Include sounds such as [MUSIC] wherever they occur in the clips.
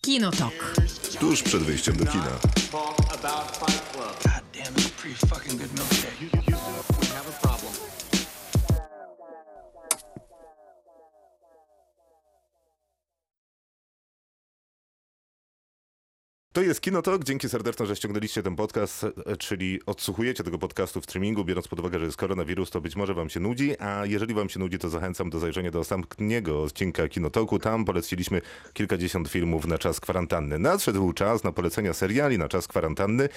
Kinotok. Tuż przed wyjściem do kina. talk about Fight Club. God damn, it's a pretty fucking good milkshake. To jest Kinotok. Dzięki serdeczne, że ściągnęliście ten podcast, czyli odsłuchujecie tego podcastu w streamingu, biorąc pod uwagę, że jest koronawirus, to być może wam się nudzi, a jeżeli wam się nudzi, to zachęcam do zajrzenia do ostatniego odcinka Kinotoku. Tam poleciliśmy kilkadziesiąt filmów na czas kwarantanny. Nadszedł czas na polecenia seriali na czas kwarantanny.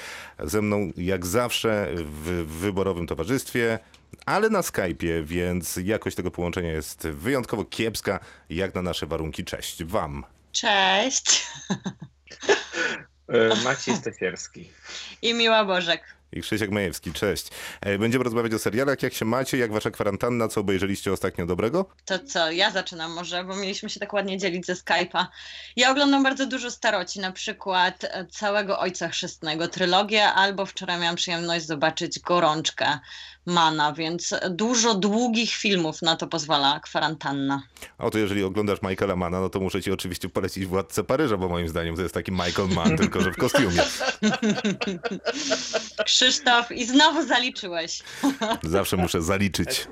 Ze mną, jak zawsze, w wyborowym towarzystwie, ale na Skype'ie, więc jakość tego połączenia jest wyjątkowo kiepska, jak na nasze warunki. Cześć wam. Cześć. [LAUGHS] E, Maciej Stefierski. [LAUGHS] I miła Bożek. I Krzysiek Majewski, cześć. E, Będziemy rozmawiać o serialach. Jak się macie? Jak wasza kwarantanna? Co obejrzeliście ostatnio dobrego? To co, ja zaczynam może, bo mieliśmy się tak ładnie dzielić ze Skype'a. Ja oglądam bardzo dużo staroci, na przykład e, całego Ojca Chrzestnego, trylogię, albo wczoraj miałam przyjemność zobaczyć Gorączkę Mana, więc dużo długich filmów na to pozwala kwarantanna. A oto jeżeli oglądasz Michaela Mana, no to muszę ci oczywiście polecić Władcę Paryża, bo moim zdaniem to jest taki Michael Mann, tylko że w kostiumie. [LAUGHS] Krzysztof, i znowu zaliczyłeś. Zawsze muszę zaliczyć.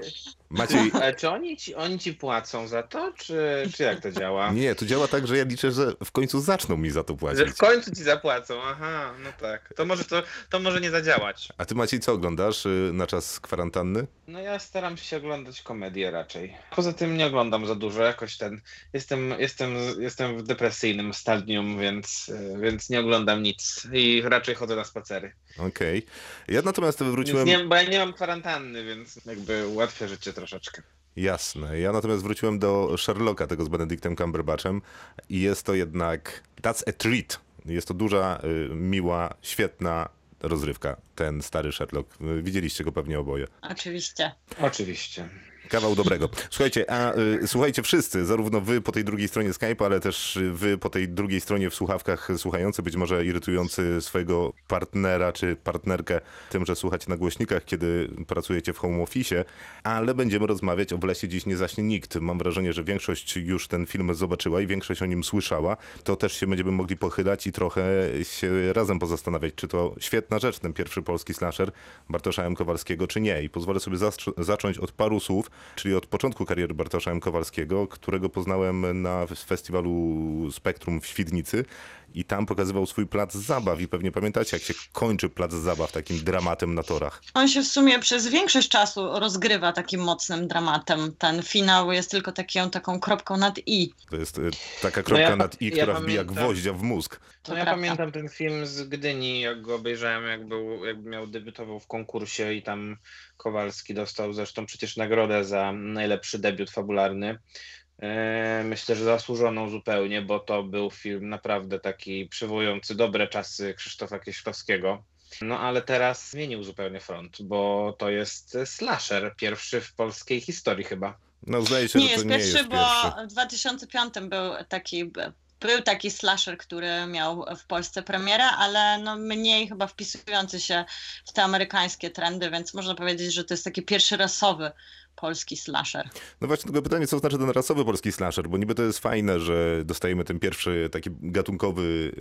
Maciej, [LAUGHS] Ale czy oni ci, oni ci płacą za to, czy, czy jak to działa? [LAUGHS] nie, to działa tak, że ja liczę, że w końcu zaczną mi za to Że płacić. w końcu ci zapłacą, aha, no tak. To może, to, to może nie zadziałać. A ty Maciej, co oglądasz y, na czas kwarantanny? No ja staram się oglądać komedię raczej. Poza tym nie oglądam za dużo, jakoś ten... Jestem, jestem, jestem w depresyjnym stadium, więc, y, więc nie oglądam nic i raczej chodzę na spacery. Okej. Ja natomiast Więc wróciłem... nie, bo ja nie mam kwarantanny, więc jakby ułatwia życie troszeczkę. Jasne. Ja natomiast wróciłem do Sherlocka, tego z Benedictem Cumberbatchem i jest to jednak, that's a treat. Jest to duża, y, miła, świetna rozrywka, ten stary Sherlock. Widzieliście go pewnie oboje. Oczywiście. Oczywiście. Kawał dobrego. Słuchajcie, a y, słuchajcie wszyscy, zarówno wy po tej drugiej stronie Skype'a, ale też wy po tej drugiej stronie w słuchawkach słuchający, być może irytujący swojego partnera czy partnerkę tym, że słuchacie na głośnikach, kiedy pracujecie w home office, ale będziemy rozmawiać o W lesie dziś nie zaśnie nikt. Mam wrażenie, że większość już ten film zobaczyła i większość o nim słyszała. To też się będziemy mogli pochylać i trochę się razem pozastanawiać, czy to świetna rzecz, ten pierwszy polski slasher Bartosza M. Kowalskiego, czy nie. I pozwolę sobie zacząć od paru słów, czyli od początku kariery Bartosza M. Kowalskiego, którego poznałem na festiwalu Spektrum w Świdnicy i tam pokazywał swój plac zabaw i pewnie pamiętacie, jak się kończy plac zabaw takim dramatem na torach. On się w sumie przez większość czasu rozgrywa takim mocnym dramatem. Ten finał jest tylko taką, taką kropką nad i. To jest y, taka kropka ja- nad i, ja która wbija pamiętam. gwoździa w mózg. To No ja prawda. pamiętam ten film z Gdyni, jak go obejrzałem, jak, był, jak miał debiutował w konkursie i tam Kowalski dostał zresztą przecież nagrodę za najlepszy debiut fabularny. E, Myślę, że zasłużoną zupełnie, bo to był film naprawdę taki przywołujący dobre czasy Krzysztofa Kieślowskiego. No ale teraz zmienił zupełnie front, bo to jest slasher, pierwszy w polskiej historii chyba. No zdaje się, Nie że to jest nie pierwszy, jest bo pierwszy. w 2005 był taki, był taki slasher, który miał w Polsce premierę, ale no mniej chyba wpisujący się w te amerykańskie trendy, więc można powiedzieć, że to jest taki pierwszy rasowy polski slasher. No właśnie tylko pytanie, co znaczy ten rasowy polski slasher, bo niby to jest fajne, że dostajemy ten pierwszy taki gatunkowy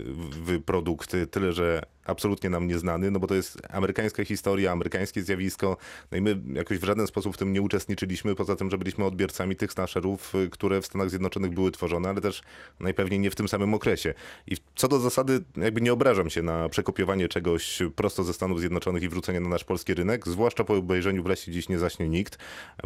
produkt, tyle że absolutnie nam nieznany, no bo to jest amerykańska historia, amerykańskie zjawisko, no i my jakoś w żaden sposób w tym nie uczestniczyliśmy, poza tym, że byliśmy odbiorcami tych slasherów, które w Stanach Zjednoczonych były tworzone, ale też najpewniej nie w tym samym okresie. I co do zasady, jakby nie obrażam się na przekopiowanie czegoś prosto ze Stanów Zjednoczonych i wrzucenie na nasz polski rynek, zwłaszcza po obejrzeniu w lesie dziś nie zaśnie nikt,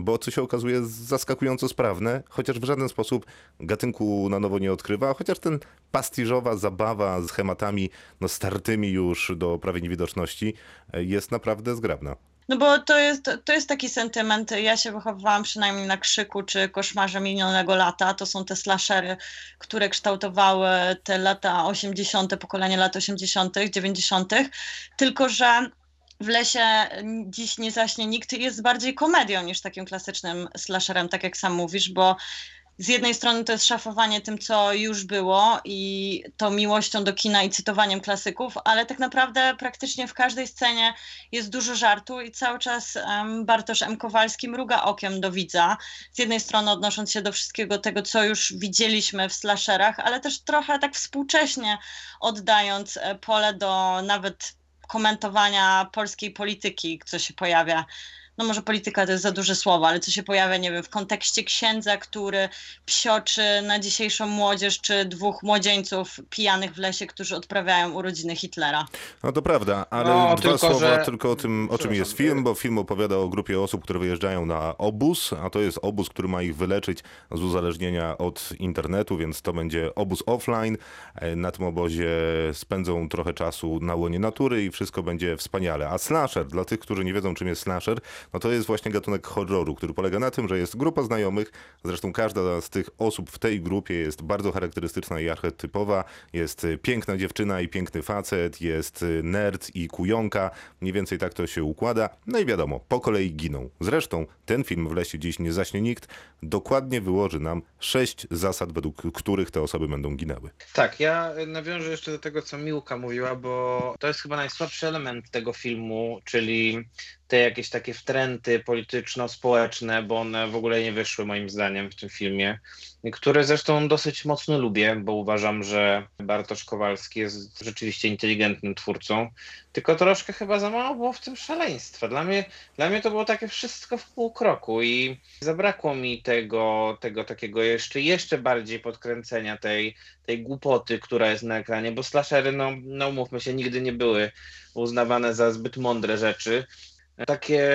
bo co się okazuje zaskakująco sprawne, chociaż w żaden sposób gatunku na nowo nie odkrywa, chociaż ten pastiżowa zabawa z schematami no, startymi już do prawie niewidoczności e, jest naprawdę zgrabna. No bo to jest, to jest taki sentyment. Ja się wychowywałam przynajmniej na krzyku czy koszmarze minionego lata. To są te slashery, które kształtowały te lata 80., pokolenie lat 80., 90., tylko że w lesie dziś nie zaśnie nikt jest bardziej komedią niż takim klasycznym slasherem, tak jak sam mówisz, bo z jednej strony to jest szafowanie tym, co już było i tą miłością do kina i cytowaniem klasyków, ale tak naprawdę praktycznie w każdej scenie jest dużo żartu i cały czas um, Bartosz M. Kowalski mruga okiem do widza. Z jednej strony odnosząc się do wszystkiego tego, co już widzieliśmy w slasherach, ale też trochę tak współcześnie oddając e, pole do nawet komentowania polskiej polityki, co się pojawia no może polityka to jest za duże słowo, ale co się pojawia, nie wiem, w kontekście księdza, który psioczy na dzisiejszą młodzież, czy dwóch młodzieńców pijanych w lesie, którzy odprawiają urodziny Hitlera. No to prawda, ale No, dwa tylko, słowa że- tylko o tym, o czym jest film, bo film opowiada o grupie osób, które wyjeżdżają na obóz, a to jest obóz, który ma ich wyleczyć z uzależnienia od internetu, więc to będzie obóz offline. E, Na tym obozie spędzą trochę czasu na łonie natury i wszystko będzie wspaniale. A slasher, dla tych, którzy nie wiedzą, czym jest slasher, no to jest właśnie gatunek horroru, który polega na tym, że jest grupa znajomych, zresztą każda z tych osób w tej grupie jest bardzo charakterystyczna i archetypowa. Jest y, piękna dziewczyna i piękny facet, jest y, nerd i kujonka, mniej więcej tak to się układa. No i wiadomo, po kolei giną. Zresztą ten film w lesie dziś nie zaśnie nikt, dokładnie wyłoży nam sześć zasad, według których te osoby będą ginęły. Tak, ja nawiążę jeszcze do tego, co Miłka mówiła, bo to jest chyba najsłabszy element tego filmu, czyli te jakieś takie wtręty polityczno-społeczne, bo one w ogóle nie wyszły moim zdaniem w tym filmie, które zresztą dosyć mocno lubię, bo uważam, że Bartosz Kowalski jest rzeczywiście inteligentnym twórcą, tylko troszkę chyba za mało było w tym szaleństwa. Dla mnie, dla mnie to było takie wszystko w pół kroku i zabrakło mi tego, tego takiego jeszcze, jeszcze bardziej podkręcenia tej, tej głupoty, która jest na ekranie, bo slashery, no, no mówmy się, nigdy nie były uznawane za zbyt mądre rzeczy. Takie,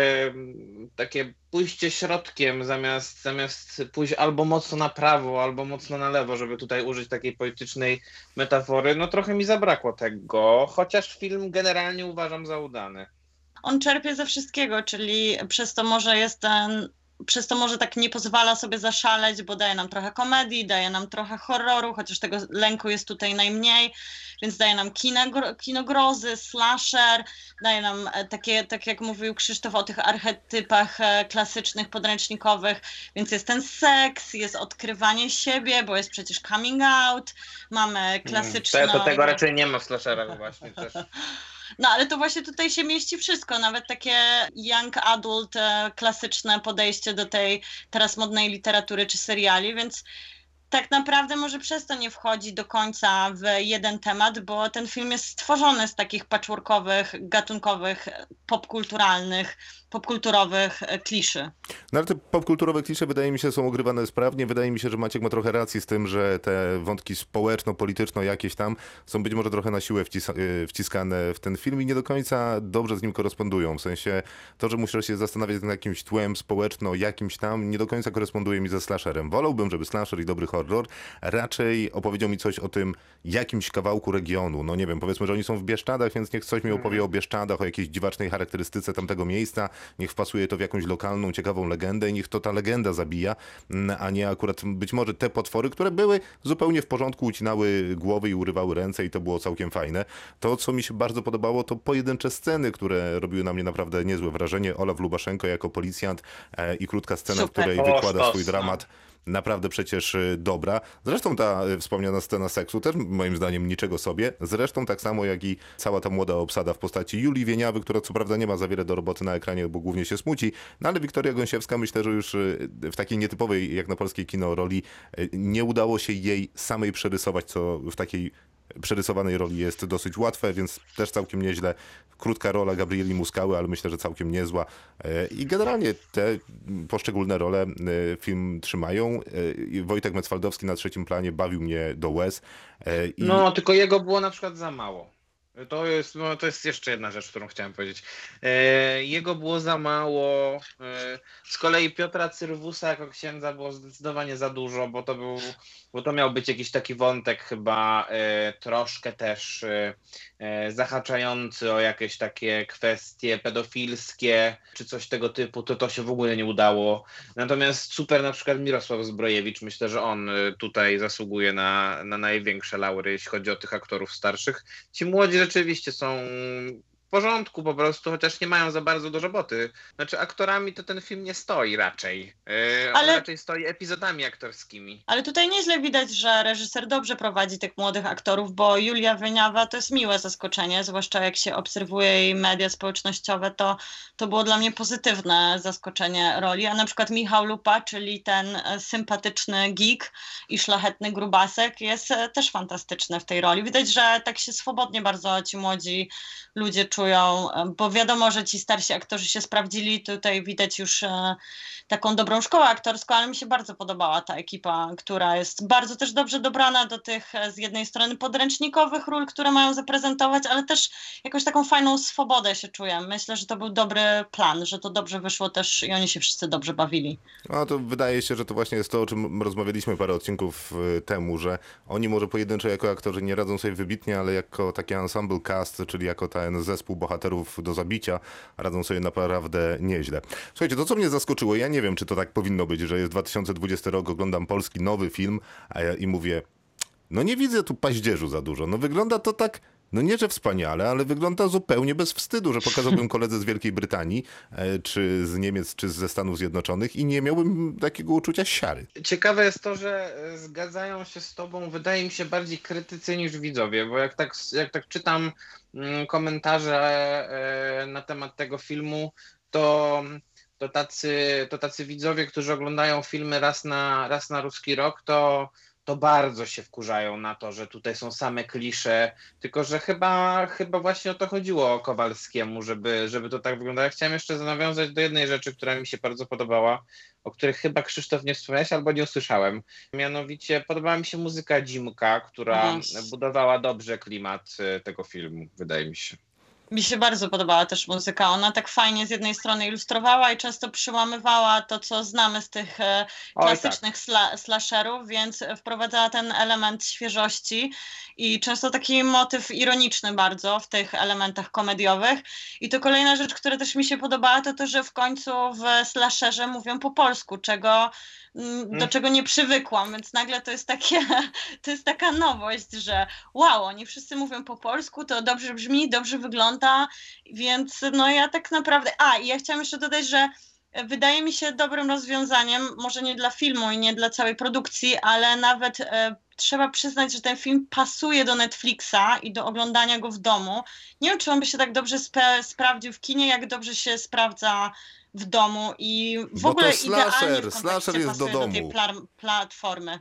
takie pójście środkiem zamiast, zamiast pójść albo mocno na prawo, albo mocno na lewo, żeby tutaj użyć takiej politycznej metafory, no trochę mi zabrakło tego, chociaż film generalnie uważam za udany. On czerpie ze wszystkiego, czyli przez to może jest ten przez to może tak nie pozwala sobie zaszaleć, bo daje nam trochę komedii, daje nam trochę horroru, chociaż tego lęku jest tutaj najmniej, więc daje nam kino, kinogrozy, slasher, daje nam e, takie, tak jak mówił Krzysztof o tych archetypach e, klasycznych, podręcznikowych, więc jest ten seks, jest odkrywanie siebie, bo jest przecież coming out, mamy klasyczną... Mm, To, to tego raczej nie ma w slasherach właśnie też. [LAUGHS] No ale to właśnie tutaj się mieści wszystko, nawet takie young adult, e, klasyczne podejście do tej teraz modnej literatury czy seriali, więc tak naprawdę może przez to nie wchodzi do końca w jeden temat, bo ten film jest stworzony z takich patchworkowych, gatunkowych, popkulturalnych, popkulturowych e, kliszy. No ale te popkulturowe klisze wydaje mi się są ogrywane sprawnie. Wydaje mi się, że Maciek ma trochę racji z tym, że te wątki społeczno-polityczno jakieś tam są być może trochę na siłę wcis y, wciskane w ten film i nie do końca dobrze z nim korespondują. W sensie to, że muszę się zastanawiać nad jakimś tłem społeczno jakimś tam, nie do końca koresponduje mi ze slasherem. Wolałbym, żeby slasher i dobry horror raczej opowiedział mi coś o tym jakimś kawałku regionu. No nie wiem, powiedzmy, że oni są w Bieszczadach, więc niech coś mi opowie o Bieszczadach, o jakiejś dziwacznej charakterystyce tamtego miejsca, niech wpasuje to w jakąś lokalną, ciekawą legendę i niech to ta legenda zabija, mm, a nie akurat być może te potwory, które były zupełnie w porządku, ucinały głowy i urywały ręce i to było całkiem fajne. To, co mi się bardzo podobało, to pojedyncze sceny, które robiły na mnie naprawdę niezłe wrażenie. Olaf Lubaszenko jako policjant e, i krótka scena, w której wykłada swój no. dramat naprawdę przecież y, dobra. Zresztą ta y, wspomniana scena seksu też moim zdaniem niczego sobie. Zresztą tak samo jak i cała ta młoda obsada w postaci Julii Wieniawy, która co prawda nie ma za wiele do roboty na ekranie, bo głównie się smuci, no ale Wiktoria Gąsiewska myślę, że już y, w takiej nietypowej jak na polskie kino roli nie udało się jej samej przerysować, co w takiej przerysowanej roli jest dosyć łatwe, więc też całkiem nieźle. Krótka rola Gabrieli Muskały, ale myślę, że całkiem niezła. E, I generalnie te poszczególne role e, film trzymają. E, Wojtek Mecwaldowski na trzecim planie bawił mnie do łez. I No, tylko jego było na przykład za mało. To jest, no, to jest jeszcze jedna rzecz, którą chciałem powiedzieć. E, jego było za mało. E, z kolei Piotra Cyrwusa jako księdza było zdecydowanie za dużo, bo to był, bo to miał być jakiś taki wątek chyba e, troszkę też e, zahaczający o jakieś takie kwestie pedofilskie czy coś tego typu, to to się w ogóle nie udało. Natomiast super na przykład Mirosław Zbrojewicz, myślę, że on y, tutaj zasługuje na, na największe laury, jeśli chodzi o tych aktorów starszych. Ci młodzi rzeczywiście są w porządku po prostu, chociaż nie mają za bardzo do roboty. Znaczy aktorami to ten film nie stoi raczej. Yy, On Ale- raczej stoi epizodami aktorskimi. Ale tutaj nieźle widać, że reżyser dobrze prowadzi tych młodych aktorów, bo Julia Wyniawa to jest miłe zaskoczenie, zwłaszcza jak się obserwuje jej media społecznościowe, to, to było dla mnie pozytywne zaskoczenie roli. A na przykład Michał Lupa, czyli ten e, sympatyczny geek i szlachetny grubasek, jest e, też fantastyczny w tej roli. Widać, że tak się swobodnie bardzo ci młodzi ludzie czują, e, bo wiadomo, że ci starsi aktorzy się sprawdzili. Tutaj widać już e, taką dobrą szkołę aktorską, ale mi się bardzo podobała ta ekipa, która jest bardzo też dobrze dobrana do tych e, z jednej strony podręcznikowych ról, które mają zaprezentować, ale też jakąś taką fajną swobodę się czuję. Myślę, że to był dobry plan, że to dobrze wyszło też i oni się wszyscy dobrze bawili. No to wydaje się, że to właśnie jest to, o czym rozmawialiśmy parę odcinków y, temu, że oni może pojedynczo jako aktorzy nie radzą sobie wybitnie, ale jako taki ensemble cast, czyli jako ten zespół bohaterów do zabicia, radzą sobie naprawdę nieźle. Słuchajcie, to co mnie zaskoczyło, ja nie wiem, czy to tak powinno być, że jest 2020 rok, oglądam polski nowy film a ja, i mówię, no nie widzę tu paździerzu za dużo. No wygląda to tak, no nie że wspaniale, ale wygląda zupełnie bez wstydu, że pokazałbym koledze z Wielkiej Brytanii, e, czy z Niemiec, czy ze Stanów Zjednoczonych i nie miałbym takiego uczucia siary. Ciekawe jest to, że e, zgadzają się z tobą, wydaje mi się, bardziej krytycy niż widzowie, bo jak tak, jak tak czytam mm, komentarze e, na temat tego filmu, to, to, tacy, to tacy widzowie, którzy oglądają filmy raz na, raz na ruski rok, to, to bardzo się wkurzają na to, że tutaj są same klisze, tylko że chyba, chyba właśnie o to chodziło Kowalskiemu, żeby, żeby to tak wyglądało. Ja chciałem jeszcze nawiązać do jednej rzeczy, która mi się bardzo podobała, o których chyba Krzysztof nie wspomniałeś albo nie usłyszałem. Mianowicie podobała mi się muzyka Dzimka, która budowała dobrze klimat e, tego filmu, wydaje mi się. Mi się bardzo podobała też muzyka. Ona tak fajnie z jednej strony ilustrowała i często przyłamywała to, co znamy z tych e, Oj, tak. klasycznych sla, slasherów, więc wprowadzała ten element świeżości i często taki motyw ironiczny bardzo w tych elementach komediowych. I to kolejna rzecz, która też mi się podobała, to to, że w końcu w slasherze mówią po polsku, czego do Mm. czego nie przywykłam, więc nagle to jest takie, [LAUGHS] to jest taka nowość, że wow, oni wszyscy mówią po polsku, to dobrze brzmi, dobrze wygląda, więc no ja tak naprawdę, a i ja chciałam jeszcze dodać, że wydaje mi się dobrym rozwiązaniem, może nie dla filmu i nie dla całej produkcji, ale nawet e, trzeba przyznać, że ten film pasuje do Netflixa i do oglądania go w domu. Nie wiem, czy on by się tak dobrze spe- sprawdził w kinie, jak dobrze się sprawdza w domu i w Bo to ogóle slasher, idealnie w slasher jest do tej domu. plar- platformy.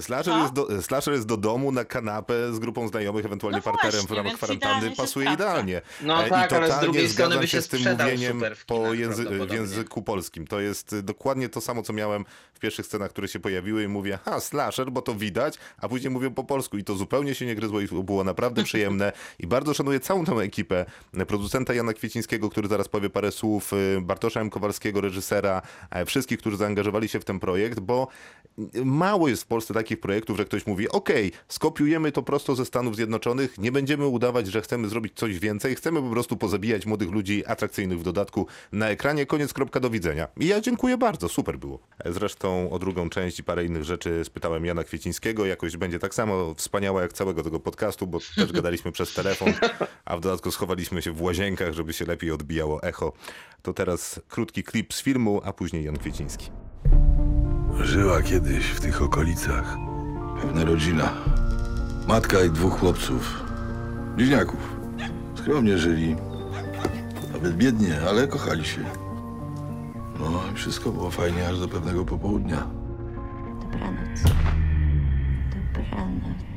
Slasher, jest do, slasher jest do domu, na kanapę z grupą znajomych, ewentualnie No partnerem właśnie, w ramach kwarantanny, pasuje idealnie. No E, tak, I ale z totalnie drugiej strony zgadzam by się z tym mówieniem po języ- w języku polskim. To jest dokładnie to samo, co miałem w pierwszych scenach, które się pojawiły i mówię, ha, slasher, bo to widać, a później mówię po polsku i to zupełnie się nie gryzło i było naprawdę [LAUGHS] przyjemne i bardzo szanuję całą tę ekipę, producenta Jana Kwiecińskiego, który zaraz powie parę słów, y, Bartosza M. Kowalskiego, reżysera, e, wszystkich, którzy zaangażowali się w ten projekt, bo mało jest w Polsce takich projektów, że ktoś mówi, okej, skopiujemy to prosto ze Stanów Zjednoczonych, nie będziemy udawać, że chcemy zrobić coś więcej, chcemy po prostu pozabijać młodych ludzi, atrakcyjnych w dodatku na ekranie, koniec, kropka, do widzenia. I ja dziękuję bardzo, super było. Zresztą o drugą część i parę innych rzeczy spytałem Jana Kwiecińskiego, jakoś będzie tak samo wspaniała jak całego tego podcastu, bo też gadaliśmy przez telefon, a w dodatku schowaliśmy się w łazienkach, żeby się lepiej odbijało echo. To teraz krótki klip z filmu, a później Jan Kwieciński. Żyła kiedyś w tych okolicach pewna rodzina. Matka i dwóch chłopców. Bliźniaków. Skromnie żyli. Nawet biednie, ale kochali się. No i wszystko było fajnie aż do pewnego popołudnia. Dobranoc. Dobranoc.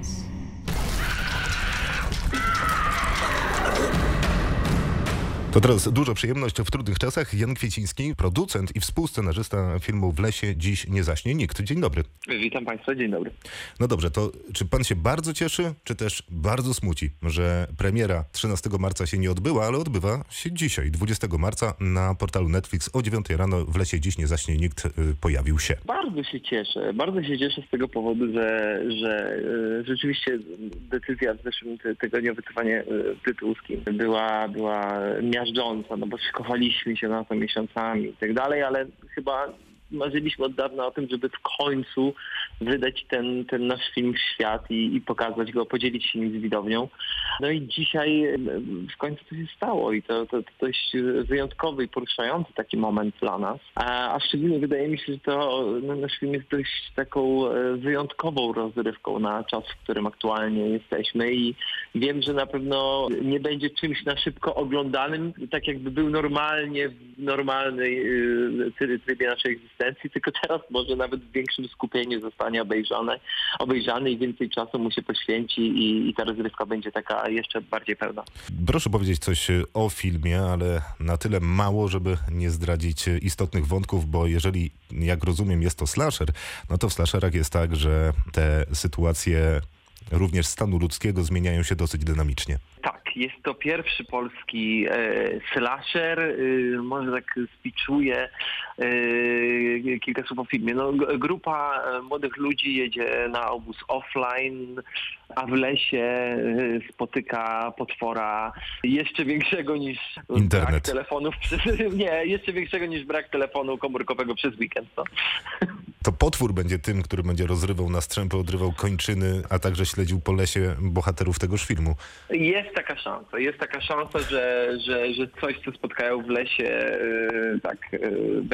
To teraz duża przyjemność w trudnych czasach. Jan Kwieciński, producent i współscenarzysta filmu W lesie dziś nie zaśnie nikt. Dzień dobry. Witam Państwa, dzień dobry. No dobrze, to czy pan się bardzo cieszy, czy też bardzo smuci, że premiera 13 marca się nie odbyła, ale odbywa się dzisiaj, 20 marca na portalu Netflix o 9 rano w lesie dziś nie zaśnie nikt y, pojawił się. Bardzo się cieszę, bardzo się cieszę z tego powodu, że, że e, rzeczywiście decyzja w zeszłym ty- tygodniu o wycofanie e, tytułu była, była miażdżąca, no bo szykowaliśmy się na to miesiącami i tak dalej, ale chyba marzyliśmy od dawna o tym, żeby w końcu wydać ten, ten nasz film w świat i, i pokazać go, podzielić się nim z widownią. No i dzisiaj w końcu to się stało i to, to, to dość wyjątkowy i poruszający taki moment dla nas. A, a szczególnie wydaje mi się, że to no, nasz film jest dość taką e, wyjątkową rozrywką na czas, w którym aktualnie jesteśmy i wiem, że na pewno nie będzie czymś na szybko oglądanym, tak jakby był normalnie w normalnej y, try- trybie naszej egzystencji, tylko teraz może nawet w większym skupieniu zostanie obejrzane, obejrzany i więcej czasu mu się poświęci i, i ta rozrywka będzie taka jeszcze bardziej pełna. Proszę powiedzieć coś e, o filmie, ale na tyle mało, żeby nie zdradzić e, istotnych wątków, bo jeżeli, jak rozumiem, jest to slasher, no to w slasherach jest tak, że te sytuacje również stanu ludzkiego zmieniają się dosyć dynamicznie. Tak, jest to pierwszy polski e, slasher. E, może tak spiczuję kilka słów o filmie. No, grupa e, młodych ludzi jedzie na obóz offline, a w lesie e, spotyka potwora jeszcze większego niż brak Internet. telefonów przez, [LAUGHS] nie, jeszcze większego niż brak telefonu komórkowego przez weekend. No. To potwór będzie tym, który będzie rozrywał na strzępy, odrywał kończyny, a także śledził po lesie bohaterów tegoż filmu. Jest taka szansa, jest taka szansa, że, że, że coś, co spotkają w lesie, e, tak, e,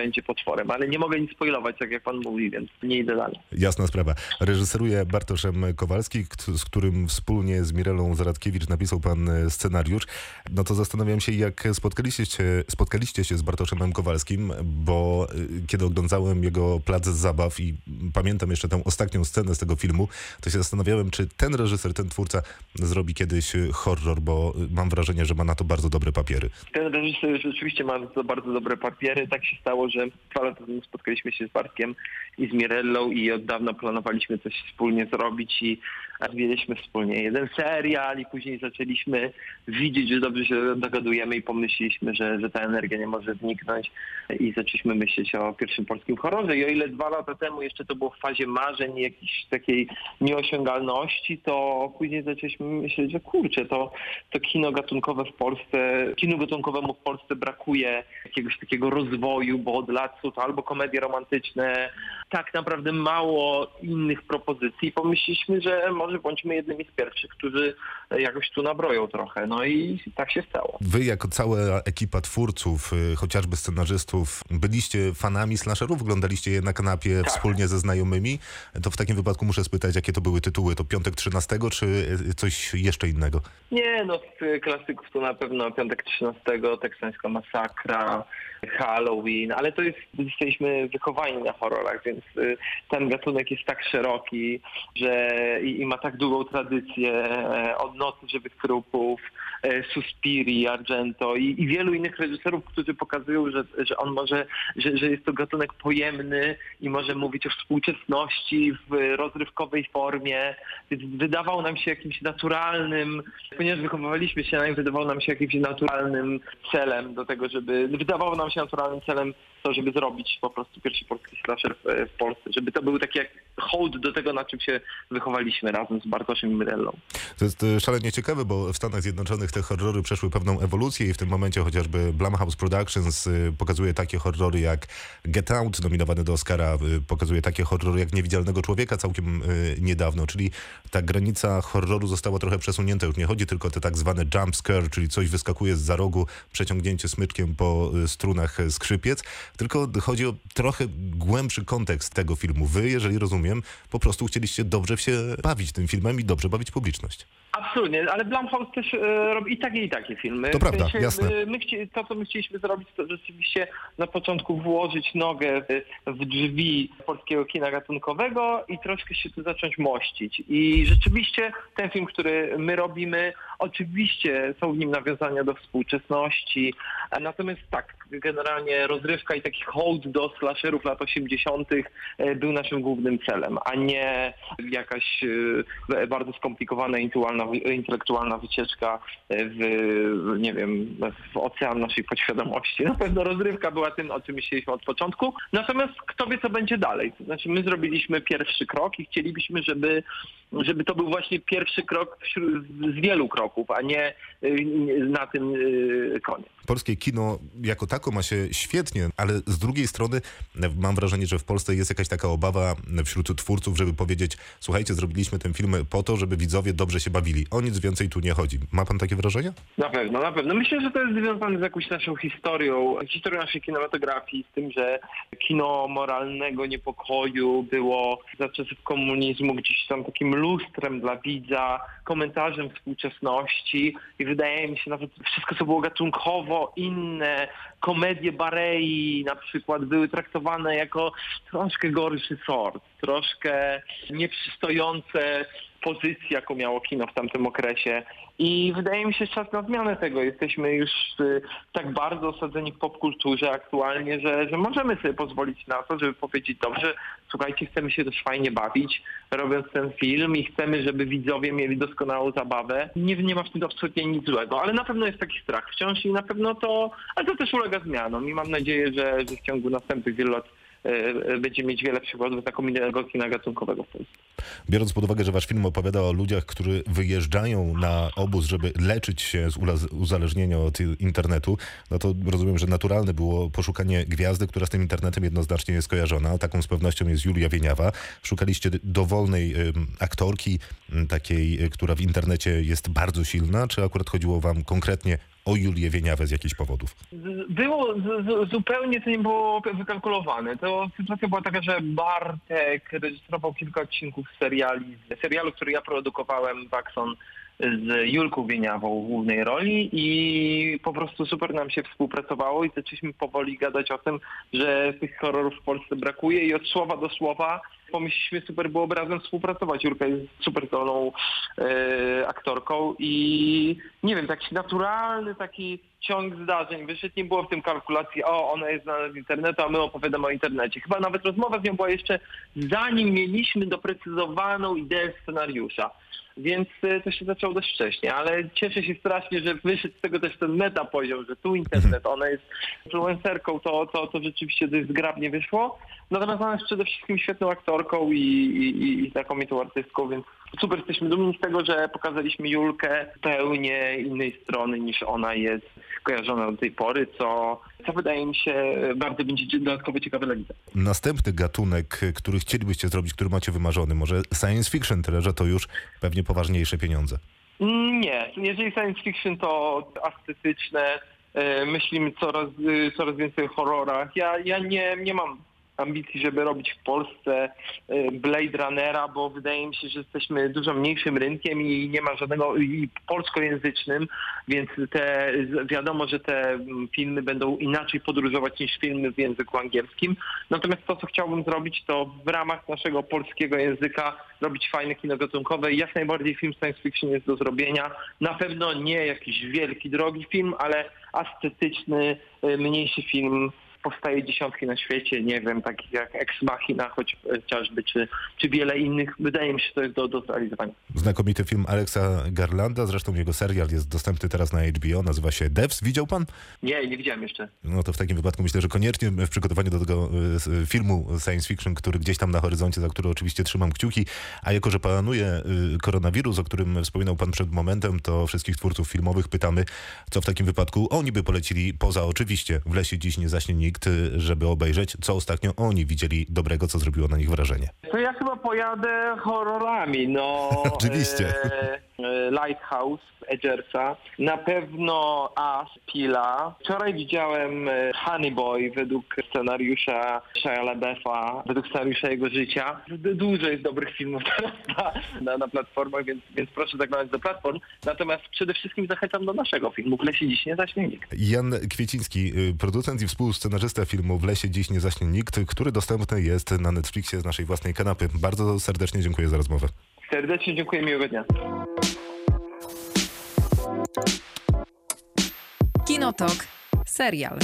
będzie potworem, ale nie mogę nic spoilować, tak jak pan mówi, więc nie idę dalej. Jasna sprawa. Reżyseruje Bartoszem Kowalski, z którym wspólnie z Mirelą Zaradkiewicz napisał pan e, scenariusz. No to zastanawiam się, jak spotkaliście się, spotkaliście się z Bartoszem Kowalskim, bo y, kiedy oglądałem jego plac zabaw i pamiętam jeszcze tę ostatnią scenę z tego filmu, to się zastanawiałem, czy ten reżyser, ten twórca zrobi kiedyś y, horror, bo mam wrażenie, że ma na to bardzo dobre papiery. Ten reżyser rzeczywiście ma bardzo, bardzo dobre papiery. Tak się stało, że dwa lata temu spotkaliśmy się z Bartkiem i z Mirellą i od dawna planowaliśmy coś wspólnie zrobić i odwiedziliśmy wspólnie jeden serial i później zaczęliśmy widzieć, że dobrze się dogadujemy i pomyśleliśmy, że, że ta energia nie może zniknąć i zaczęliśmy myśleć o pierwszym polskim horrorze. I o ile dwa lata temu jeszcze to było w fazie marzeń i jakiejś takiej nieosiągalności, to później zaczęliśmy myśleć, że kurczę, to, to kino gatunkowe w Polsce, kinu gatunkowemu w Polsce brakuje jakiegoś takiego rozwoju, bo od lat są to albo komedie romantyczne, tak naprawdę mało innych propozycji. Pomyśleliśmy, że może bądźmy jednymi z pierwszych, którzy jakoś tu nabroją trochę. No i tak się stało. Wy jako cała ekipa twórców, y, chociażby scenarzystów, byliście fanami slasherów? Oglądaliście je na kanapie Tak. wspólnie ze znajomymi? To w takim wypadku muszę spytać, jakie to były tytuły? To Piątek 13 czy y, coś jeszcze innego? Nie, no z klasyków to na pewno Piątek 13, Teksańska Masakra, Halloween, ale to jest, jesteśmy wychowani na horrorach, więc y, ten gatunek jest tak szeroki, że i, i ma tak długą tradycję e, od Nocy Żywych Trupów, e, Suspiri, Argento i, i wielu innych reżyserów, którzy pokazują, że, że on może, że, że jest to gatunek pojemny i może mówić o współczesności w rozrywkowej formie, więc wydawał nam się jakimś naturalnym, ponieważ wychowywaliśmy się na nim, wydawało nam się jakimś naturalnym celem do tego, żeby, wydawało nam się naturalnym celem to, żeby zrobić po prostu pierwszy polski slasher w, w Polsce, żeby to był taki jak hołd do tego, na czym się wychowaliśmy razem z Bartoszem i Mirellą. To jest y, szalenie ciekawe, bo w Stanach Zjednoczonych te horrory przeszły pewną ewolucję i w tym momencie chociażby Blumhouse Productions y, pokazuje takie horrory jak Get Out, nominowany do Oscara, y, pokazuje takie horrory jak Niewidzialnego Człowieka całkiem y, niedawno, czyli ta granica horroru została trochę przesunięta. Już nie chodzi tylko o te tak zwane jump scare, czyli coś wyskakuje z za rogu, przeciągnięcie smyczkiem po strunach skrzypiec, tylko chodzi o trochę głębszy kontekst tego filmu. Wy, jeżeli rozumiem, po prostu chcieliście dobrze się bawić tym filmem i dobrze bawić publiczność. Absolutnie, ale Blumhouse też e, robi i takie i takie filmy. To prawda, W sensie, jasne. e, My chci- to, co my chcieliśmy zrobić, to rzeczywiście na początku włożyć nogę w, w drzwi polskiego kina gatunkowego i troszkę się tu zacząć mościć. I rzeczywiście ten film, który my robimy, oczywiście są w nim nawiązania do współczesności, natomiast tak, generalnie rozrywka i taki hołd do slasherów lat 80. e, był naszym głównym celem, a nie jakaś e, bardzo skomplikowana intelektualna, wycieczka w, nie wiem, w ocean naszej podświadomości. Na pewno rozrywka była tym, o czym myśleliśmy od początku. Natomiast kto wie, co będzie dalej. Znaczy my zrobiliśmy pierwszy krok i chcielibyśmy, żeby żeby to był właśnie pierwszy krok z wielu kroków, a nie y, na tym y, koniec. Polskie kino jako tako ma się świetnie, ale z drugiej strony mam wrażenie, że w Polsce jest jakaś taka obawa wśród twórców, żeby powiedzieć, słuchajcie, zrobiliśmy ten film po to, żeby widzowie dobrze się bawili. O nic więcej tu nie chodzi. Ma pan takie wrażenie? Na pewno, na pewno. Myślę, że to jest związane z jakąś naszą historią, historią naszej kinematografii, z tym, że kino moralnego niepokoju było za czasów komunizmu gdzieś tam takim lustrem dla widza, komentarzem współczesności i wydaje mi się nawet wszystko, co było gatunkowo inne, komedie Barei na przykład były traktowane jako troszkę gorszy sort, troszkę nieprzystojące pozycji, jaką miało kino w tamtym okresie. I wydaje mi się, czas na zmianę tego. Jesteśmy już y, tak bardzo osadzeni w popkulturze aktualnie, że, że możemy sobie pozwolić na to, żeby powiedzieć, dobrze, słuchajcie, chcemy się też fajnie bawić, robiąc ten film i chcemy, żeby widzowie mieli doskonałą zabawę. Nie, nie ma w tym absolutnie nic złego, ale na pewno jest taki strach wciąż i na pewno to, ale to też ulega zmianom i mam nadzieję, że, że w ciągu następnych wielu lat będziemy mieć wiele przykładów znakomitego kina gatunkowego w Polsce. Biorąc pod uwagę, że wasz film opowiada o ludziach, którzy wyjeżdżają na obóz, żeby leczyć się z uzależnienia od internetu, no to rozumiem, że naturalne było poszukanie gwiazdy, która z tym internetem jednoznacznie jest kojarzona. Taką z pewnością jest Julia Wieniawa. Szukaliście dowolnej aktorki, takiej, która w internecie jest bardzo silna, czy akurat chodziło wam konkretnie o Julię Wieniawę z jakichś powodów? Było z, z, zupełnie to nie było wykalkulowane. To sytuacja była taka, że Bartek rejestrował kilka odcinków seriali, serialu, który ja produkowałem, Waxon z Julką Wieniawą w głównej roli i po prostu super nam się współpracowało i zaczęliśmy powoli gadać o tym, że tych horrorów w Polsce brakuje i od słowa do słowa pomyśleliśmy, super było razem współpracować. Julka jest super zdolną e, aktorką i nie wiem, taki naturalny taki ciąg zdarzeń. Wyszedł, nie było w tym kalkulacji, o, ona jest znana z internetu, a my opowiadamy o internecie. Chyba nawet rozmowa z nią była jeszcze zanim mieliśmy doprecyzowaną ideę scenariusza. Więc e, to się zaczęło dość wcześnie, ale cieszę się strasznie, że wyszedł z tego też ten meta poziom, że tu internet, ona jest influencerką, to, to, to rzeczywiście dość zgrabnie wyszło. Natomiast ona jest przede wszystkim świetną aktorką i, i- i znakomitą artystką, więc super jesteśmy dumni z tego, że pokazaliśmy Julkę zupełnie innej strony niż ona jest kojarzona do tej pory, co, co wydaje mi się bardzo będzie dodatkowo ciekawe dla widza. Następny gatunek, który chcielibyście zrobić, który macie wymarzony, może science fiction, tyle że to już pewnie poważniejsze pieniądze. Nie, jeżeli science fiction to ascetyczne, e, myślimy coraz, e, coraz więcej o horrorach. Ja, ja nie, nie mam ambicji, żeby robić w Polsce e, Blade Runnera, bo wydaje mi się, że jesteśmy dużo mniejszym rynkiem i nie ma żadnego i polskojęzycznym, więc te, wiadomo, że te mm, filmy będą inaczej podróżować niż filmy w języku angielskim. Natomiast to, co chciałbym zrobić, to w ramach naszego polskiego języka robić fajne kino gatunkowe jak najbardziej film science fiction jest do zrobienia. Na pewno nie jakiś wielki, drogi film, ale ascetyczny, y, mniejszy film. Powstaje dziesiątki na świecie, nie wiem, takich jak Ex Machina chociażby, czy, czy wiele innych. Wydaje mi się, że to jest do, do zrealizowania. Znakomity film Alexa Garlanda, zresztą jego serial jest dostępny teraz na HBO, nazywa się Devs. Widział pan? Nie, nie widziałem jeszcze. No to w takim wypadku myślę, że koniecznie w przygotowaniu do tego s- filmu science fiction, który gdzieś tam na horyzoncie, za który oczywiście trzymam kciuki, a jako, że panuje y, koronawirus, o którym wspominał pan przed momentem, to wszystkich twórców filmowych pytamy, co w takim wypadku oni by polecili, poza oczywiście W lesie dziś nie zaśnie nikt, żeby obejrzeć, co ostatnio oni widzieli dobrego, co zrobiło na nich wrażenie. To ja chyba pojadę horrorami, no. [LAUGHS] Oczywiście. E, e, Lighthouse Edgersa, na pewno As Pila. Wczoraj widziałem e, Honey Boy według scenariusza Shia LaBeouf'a, według scenariusza jego życia. Dużo jest dobrych filmów [LAUGHS] teraz na, na, na platformach, więc, więc proszę zaglądać do platform. Natomiast przede wszystkim zachęcam do naszego filmu. W lesie dziś nie zaśnie nikt. Jan Kwieciński, y, producent i współscenarzysta filmu W lesie dziś nie zaśnie nikt, który dostępny jest na Netflixie z naszej własnej kanapy. Bardzo serdecznie dziękuję za rozmowę. Serdecznie dziękuję, miłego dnia. Kinotok. Serial.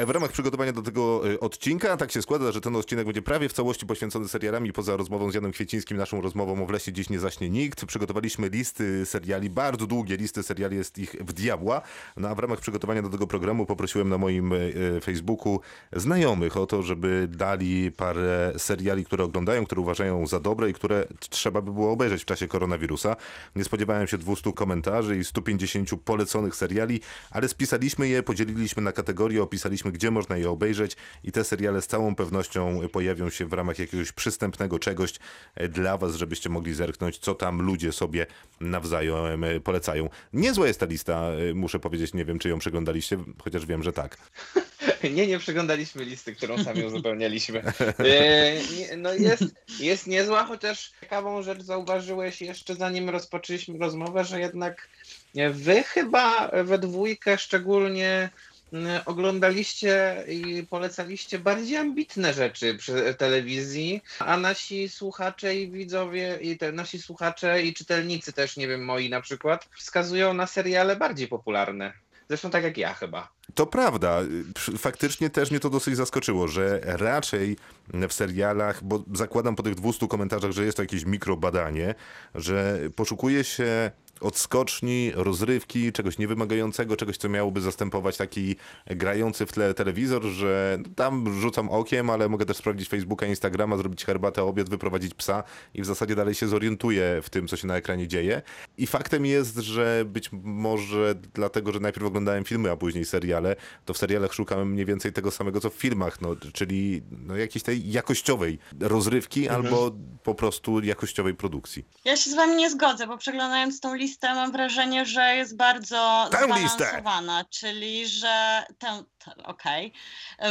E, W ramach przygotowania do tego e, odcinka, tak się składa, że ten odcinek będzie prawie w całości poświęcony serialami. Poza rozmową z Janem Kwiecińskim, naszą rozmową o W lesie dziś nie zaśnie nikt. Przygotowaliśmy listy seriali, bardzo długie listy seriali, jest ich w diabła. No a w ramach przygotowania do tego programu poprosiłem na moim e, Facebooku znajomych o to, żeby dali parę seriali, które oglądają, które uważają za dobre i które trzeba by było obejrzeć w czasie koronawirusa. Nie spodziewałem się 200 komentarzy i 150 poleconych seriali, ale spisaliśmy je, podzieliliśmy na kategorie, opisaliśmy, gdzie można je obejrzeć i te seriale z całą pewnością pojawią się w ramach jakiegoś przystępnego czegoś e, dla was, żebyście mogli zerknąć, co tam ludzie sobie nawzajem e, polecają. Niezła jest ta lista, e, muszę powiedzieć, nie wiem, czy ją przeglądaliście, chociaż wiem, że tak. [LAUGHS] Nie, nie przeglądaliśmy listy, którą sami uzupełnialiśmy. [LAUGHS] No jest, jest niezła, chociaż ciekawą rzecz zauważyłeś jeszcze zanim rozpoczęliśmy rozmowę, że jednak wy chyba we dwójkę szczególnie oglądaliście i polecaliście bardziej ambitne rzeczy przy telewizji, a nasi słuchacze i widzowie, i te, nasi słuchacze i czytelnicy też, nie wiem, moi na przykład, wskazują na seriale bardziej popularne. Zresztą tak jak ja chyba. To prawda. Faktycznie też mnie to dosyć zaskoczyło, że raczej w serialach, bo zakładam po tych 200 komentarzach, że jest to jakieś mikrobadanie, że poszukuje się odskoczni, rozrywki, czegoś niewymagającego, czegoś, co miałoby zastępować taki grający w tle telewizor, że tam rzucam okiem, ale mogę też sprawdzić Facebooka, Instagrama, zrobić herbatę, obiad, wyprowadzić psa i w zasadzie dalej się zorientuję w tym, co się na ekranie dzieje. I faktem jest, że być może dlatego, że najpierw oglądałem filmy, a później seriale, to w serialach szukałem mniej więcej tego samego, co w filmach, no, czyli no, jakiejś tej jakościowej rozrywki albo po prostu jakościowej produkcji. Ja się z wami nie zgodzę, bo przeglądając tą listę mam wrażenie, że jest bardzo Tę listę! zbalansowana, czyli że tę, okej,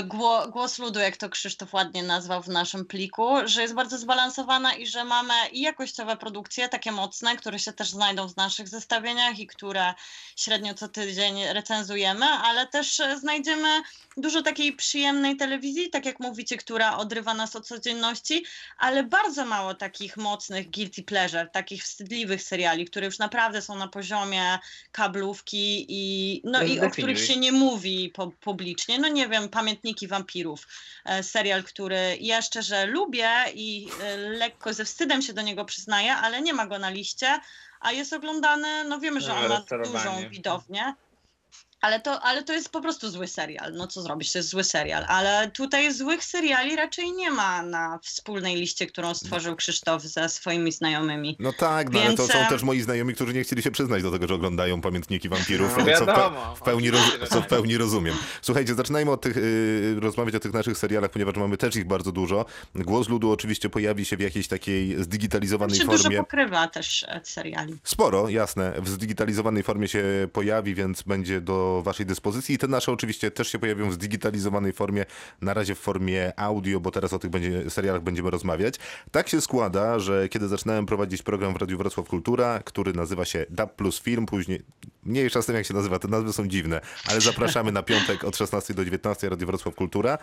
Gło, głos ludu, jak to Krzysztof ładnie nazwał w naszym pliku, że jest bardzo zbalansowana i że mamy i jakościowe produkcje, takie mocne, które się też znajdą w naszych zestawieniach i które średnio co tydzień recenzujemy, ale też e, znajdziemy dużo takiej przyjemnej telewizji, tak jak mówicie, która odrywa nas od codzienności, ale bardzo mało takich mocnych guilty pleasure, takich wstydliwych seriali, które już naprawdę są na poziomie kablówki i, no, i o których się nie mówi po, publicznie. No nie wiem, Pamiętniki Wampirów, e, serial, który ja szczerze lubię i e, lekko ze wstydem się do niego przyznaję, ale nie ma go na liście, a jest oglądany, no wiemy, że No, on ma dużą widownię. Ale to, ale to jest po prostu zły serial. No co zrobić, to jest zły serial. Ale tutaj złych seriali raczej nie ma na wspólnej liście, którą stworzył Krzysztof ze swoimi znajomymi. No tak, no, ale to Więc, są em, też moi znajomi, którzy nie chcieli się przyznać do tego, że oglądają pamiętniki wampirów, No, co, wiadomo. w pełni roz- Oczywiście, że co w pełni rozumiem. Słuchajcie, zaczynajmy od tych, y, rozmawiać o tych naszych serialach, ponieważ mamy też ich bardzo dużo. Głos ludu oczywiście pojawi się w jakiejś takiej zdigitalizowanej dużo formie. pokrywa też e, seriali. Sporo, jasne. W zdigitalizowanej formie się pojawi, więc będzie do waszej dyspozycji. I te nasze oczywiście też się pojawią w zdigitalizowanej formie, na razie w formie audio, bo teraz o tych będzie, serialach będziemy rozmawiać. Tak się składa, że kiedy zaczynałem prowadzić program w Radiu Wrocław Kultura, który nazywa się DAB Plus Film, później, mniejsza z tym jak się nazywa, te nazwy są dziwne, ale zapraszamy na piątek od 16 do 19 Radio Wrocław Kultura,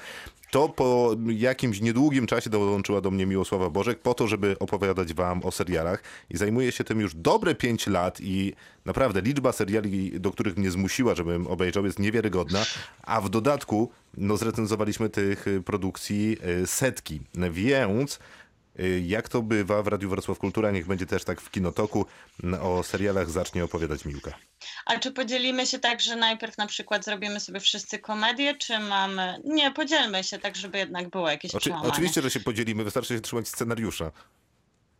to po jakimś niedługim czasie dołączyła do mnie Miłosława Bożek po to, żeby opowiadać wam o serialach. I zajmuje się tym już dobre 5 lat i naprawdę liczba seriali, do których mnie zmusiła, żebym obejrzał jest niewiarygodna, a w dodatku no zrecenzowaliśmy tych y, produkcji y, setki, więc jak to bywa w Radiu Wrocław Kultura, niech będzie też tak w Kinotoku, o serialach zacznie opowiadać Miłka. A czy podzielimy się tak, że najpierw na przykład zrobimy sobie wszyscy komedię, czy mamy... Nie, podzielmy się tak, żeby jednak było jakieś Oczy, oczywiście, że się podzielimy, wystarczy się trzymać scenariusza.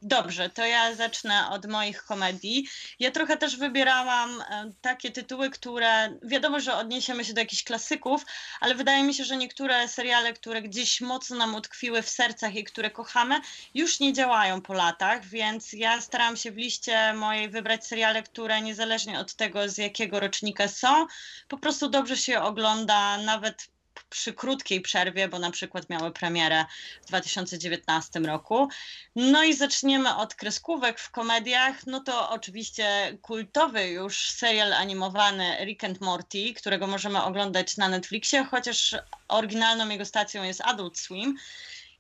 Dobrze, to ja zacznę od moich komedii. Ja trochę też wybierałam e, takie tytuły, które wiadomo, że odniesiemy się do jakichś klasyków, ale wydaje mi się, że niektóre seriale, które gdzieś mocno nam utkwiły w sercach i które kochamy, już nie działają po latach, więc ja starałam się w liście mojej wybrać seriale, które niezależnie od tego, z jakiego rocznika są, po prostu dobrze się ogląda, nawet przy krótkiej przerwie, bo na przykład miały premierę w 2019 roku. No i zaczniemy od kreskówek w komediach. No to oczywiście kultowy już serial animowany Rick and Morty, którego możemy oglądać na Netflixie, chociaż oryginalną jego stacją jest Adult Swim.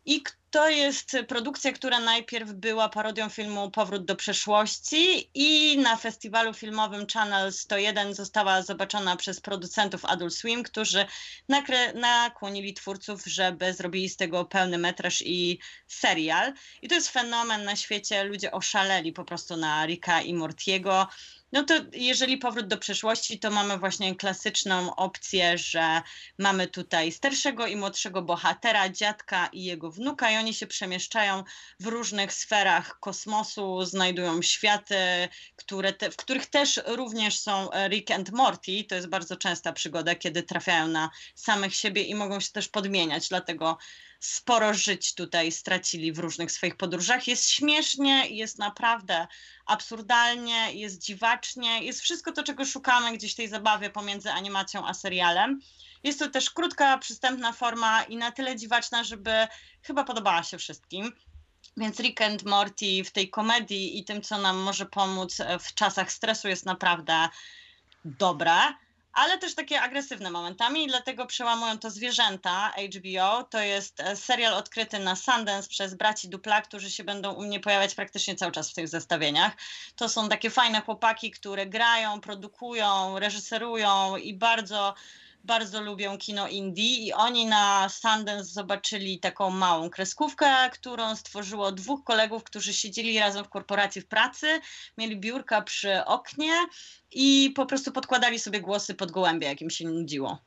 I to jest produkcja, która najpierw była parodią filmu Powrót do przeszłości i na festiwalu filmowym Channel 101 została zobaczona przez producentów Adult Swim, którzy nakre- nakłonili twórców, żeby zrobili z tego pełny metraż i serial. I to jest fenomen na świecie, ludzie oszaleli po prostu na Ricka i Mortiego. No to jeżeli powrót do przeszłości, to mamy właśnie klasyczną opcję, że mamy tutaj starszego i młodszego bohatera, dziadka i jego wnuka, i oni się przemieszczają w różnych sferach kosmosu, znajdują światy, które te, w których też również są Rick and Morty. To jest bardzo częsta przygoda, kiedy trafiają na samych siebie i mogą się też podmieniać, dlatego sporo żyć tutaj stracili w różnych swoich podróżach. Jest śmiesznie, jest naprawdę absurdalnie, jest dziwacznie, jest wszystko to, czego szukamy gdzieś tej zabawie pomiędzy animacją a serialem. Jest to też krótka, przystępna forma i na tyle dziwaczna, żeby chyba podobała się wszystkim. Więc Rick and Morty w tej komedii i tym, co nam może pomóc w czasach stresu, jest naprawdę dobre ale też takie agresywne momentami i dlatego przełamują to zwierzęta HBO. To jest e, serial odkryty na Sundance przez braci Dupla, którzy się będą u mnie pojawiać praktycznie cały czas w tych zestawieniach. To są takie fajne chłopaki, które grają, produkują, reżyserują i bardzo bardzo lubią kino indie i oni na Sundance zobaczyli taką małą kreskówkę, którą stworzyło dwóch kolegów, którzy siedzieli razem w korporacji w pracy, mieli biurka przy oknie i po prostu podkładali sobie głosy pod gołębie, jak im się nudziło.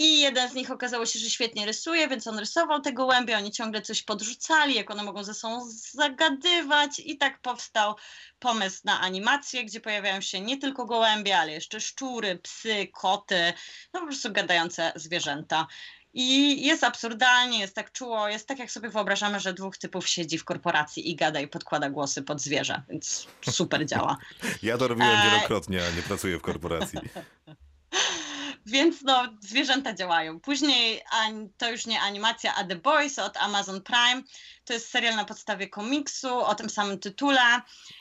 I jeden z nich okazało się, że świetnie rysuje, więc on rysował te gołębie, oni ciągle coś podrzucali, jak one mogą ze sobą zagadywać i tak powstał pomysł na animację, gdzie pojawiają się nie tylko gołębie, ale jeszcze szczury, psy, koty, no po prostu gadające zwierzęta. I jest absurdalnie, jest tak czuło, jest tak jak sobie wyobrażamy, że dwóch typów siedzi w korporacji i gada i podkłada głosy pod zwierzę, więc super działa. Ja to robiłem E, wielokrotnie, a nie pracuję w korporacji. [LAUGHS] Więc no, zwierzęta działają. Później to już nie animacja, a The Boys od Amazon Prime. To jest serial na podstawie komiksu o tym samym tytule.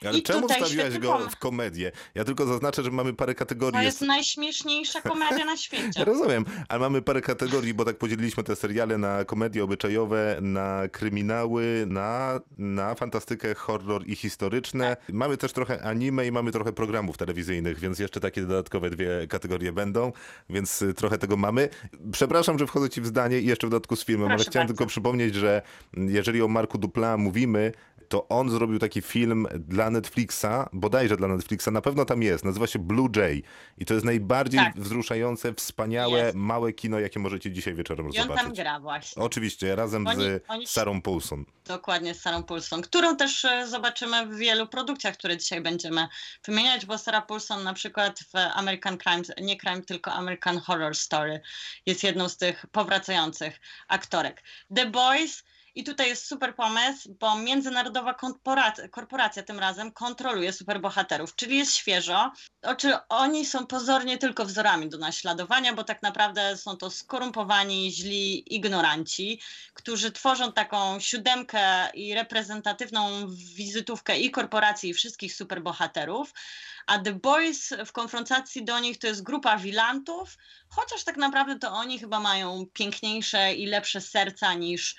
Ale I czemu wstawiłaś go pomysł. w komedię? Ja tylko zaznaczę, że mamy parę To kategorii. jest najśmieszniejsza komedia na świecie. [LAUGHS] Rozumiem, ale mamy parę kategorii, bo tak podzieliliśmy te seriale na komedie obyczajowe, na kryminały, na, na fantastykę, horror i historyczne. Mamy też trochę anime i mamy trochę programów telewizyjnych, więc jeszcze takie dodatkowe dwie kategorie będą, więc y, trochę tego mamy. Przepraszam, że wchodzę ci w zdanie i jeszcze w dodatku z filmem, ale Proszę chciałem bardzo. tylko przypomnieć, że jeżeli o Marku Dupla mówimy, to on zrobił taki film dla Netflixa, bodajże dla Netflixa, na pewno tam jest, nazywa się Blue Jay i to jest najbardziej Tak. wzruszające, wspaniałe, Jest. małe kino, jakie możecie dzisiaj wieczorem I on tam zobaczyć. gra właśnie. Oczywiście, razem Oni- z oni- Sarą Paulson. Dokładnie z Sarą Paulson, którą też e, zobaczymy w wielu produkcjach, które dzisiaj będziemy wymieniać, bo Sarah Paulson na przykład w American Crime, nie Crime, tylko American Horror Story jest jedną z tych powracających aktorek. The Boys i tutaj jest super pomysł, bo międzynarodowa korporacja, tym razem kontroluje superbohaterów, czyli jest świeżo. Oczy, oni są pozornie tylko wzorami do naśladowania, bo tak naprawdę są to skorumpowani, źli ignoranci, którzy tworzą taką siódemkę i reprezentatywną wizytówkę i korporacji, i wszystkich superbohaterów. A The Boys w konfrontacji do nich to jest grupa wilantów, chociaż tak naprawdę to oni chyba mają piękniejsze i lepsze serca niż,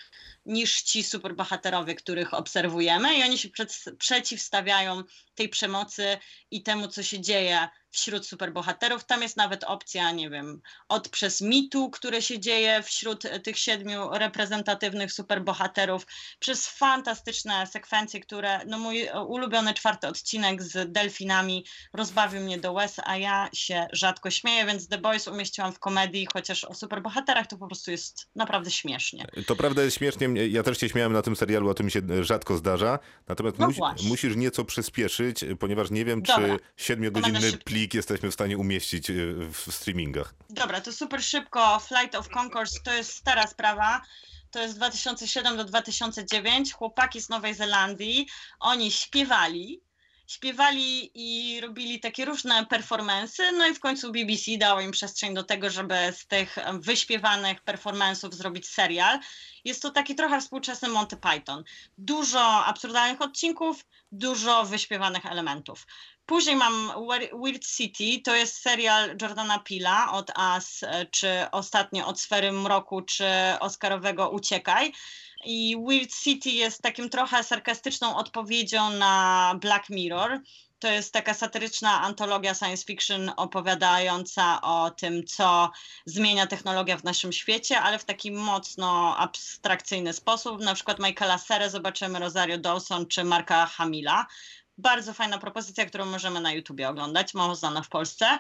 niż ci superbohaterowie, których obserwujemy, i oni się przed, przeciwstawiają tej przemocy i temu, co się dzieje wśród superbohaterów. Tam jest nawet opcja, nie wiem, od przez mitu, które się dzieje wśród tych siedmiu reprezentatywnych superbohaterów, przez fantastyczne sekwencje, które, no mój ulubiony czwarty odcinek z delfinami rozbawił mnie do łez, a ja się rzadko śmieję, więc The Boys umieściłam w komedii, chociaż o superbohaterach to po prostu jest naprawdę śmiesznie. To prawda jest śmiesznie, ja też się śmiałem na tym serialu, a to mi się rzadko zdarza. Natomiast No musi- musisz nieco przyspieszyć, ponieważ nie wiem, czy siedmiogodzinny szybko. Plik jesteśmy w stanie umieścić y, w streamingach. Dobra, to super szybko. Flight of Concourse to jest stara sprawa. To jest 2007 do 2009. Chłopaki z Nowej Zelandii, oni śpiewali. Śpiewali i robili takie różne performance, no i w końcu BBC dało im przestrzeń do tego, żeby z tych wyśpiewanych performance'ów zrobić serial. Jest to taki trochę współczesny Monty Python. Dużo absurdalnych odcinków, dużo wyśpiewanych elementów. Później mam Weird City, to jest serial Jordana Pila od As, czy ostatnio od Sfery Mroku, czy Oscarowego Uciekaj. I Weird City jest takim trochę sarkastyczną odpowiedzią na Black Mirror. To jest taka satyryczna antologia science fiction opowiadająca o tym, co zmienia technologia w naszym świecie, ale w taki mocno abstrakcyjny sposób. Na przykład Michaela Serę zobaczymy, Rosario Dawson czy Marka Hamila. Bardzo fajna propozycja, którą możemy na YouTubie oglądać, mało znana w Polsce.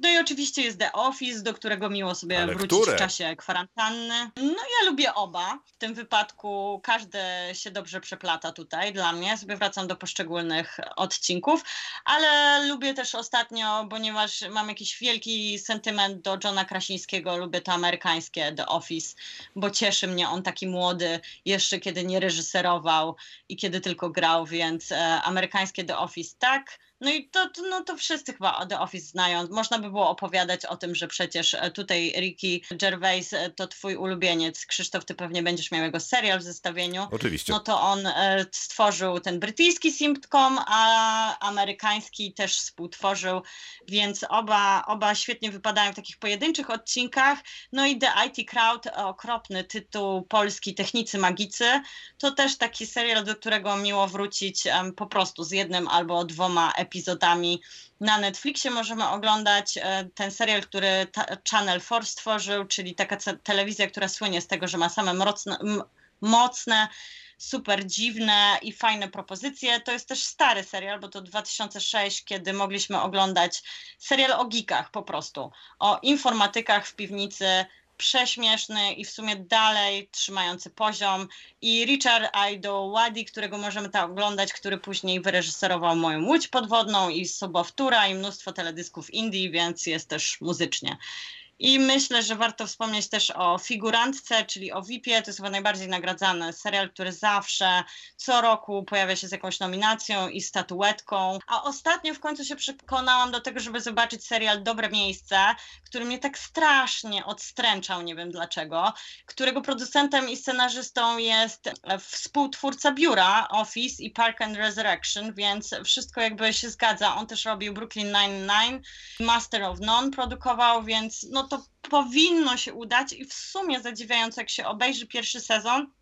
No i oczywiście jest The Office, do którego miło sobie Ale wrócić które? w czasie kwarantanny. No ja lubię oba. W tym wypadku każdy się dobrze przeplata tutaj dla mnie. Sobie wracam do poszczególnych odcinków, ale lubię też ostatnio, ponieważ mam jakiś wielki sentyment do Johna Krasińskiego, lubię to amerykańskie The Office, bo cieszy mnie on taki młody, jeszcze kiedy nie reżyserował i kiedy tylko grał, więc e, amerykańskie The Office tak. No i to, to, no to wszyscy chyba The Office znają. Można by było opowiadać o tym, że przecież e, tutaj Ricky Gervais e, to twój ulubieniec. Krzysztof, ty pewnie będziesz miał jego serial w zestawieniu. Oczywiście. No to on e, stworzył ten brytyjski sitcom, a amerykański też współtworzył, więc oba, oba świetnie wypadają w takich pojedynczych odcinkach. No i The IT Crowd, okropny tytuł polski Technicy Magicy, to też taki serial, do którego miło wrócić po prostu z jednym albo dwoma epizodami. Na Netflixie możemy oglądać e, ten serial, który Channel 4 stworzył, czyli taka telewizja, która słynie z tego, że ma same mocne, mocne super dziwne i fajne propozycje. To jest też stary serial, bo to 2006, kiedy mogliśmy oglądać serial o geekach po prostu, o informatykach w piwnicy, prześmieszny i w sumie dalej trzymający poziom. I Richard Aidowadi, którego możemy tam oglądać, który później wyreżyserował moją Łódź Podwodną i Sobowtóra i mnóstwo teledysków indie, więc jest też muzycznie. I myślę, że warto wspomnieć też o figurantce, czyli o VIP-ie. To jest chyba najbardziej nagradzany serial, który zawsze co roku pojawia się z jakąś nominacją i statuetką. A ostatnio w końcu się przekonałam do tego, żeby zobaczyć serial Dobre Miejsce, który mnie tak strasznie odstręczał, nie wiem dlaczego, którego producentem i scenarzystą jest e, współtwórca biura Office i Park and Resurrection, więc wszystko jakby się zgadza. On też robił Brooklyn Nine-Nine, Master of None produkował, więc no to powinno się udać i w sumie zadziwiająco jak się obejrzy pierwszy sezon,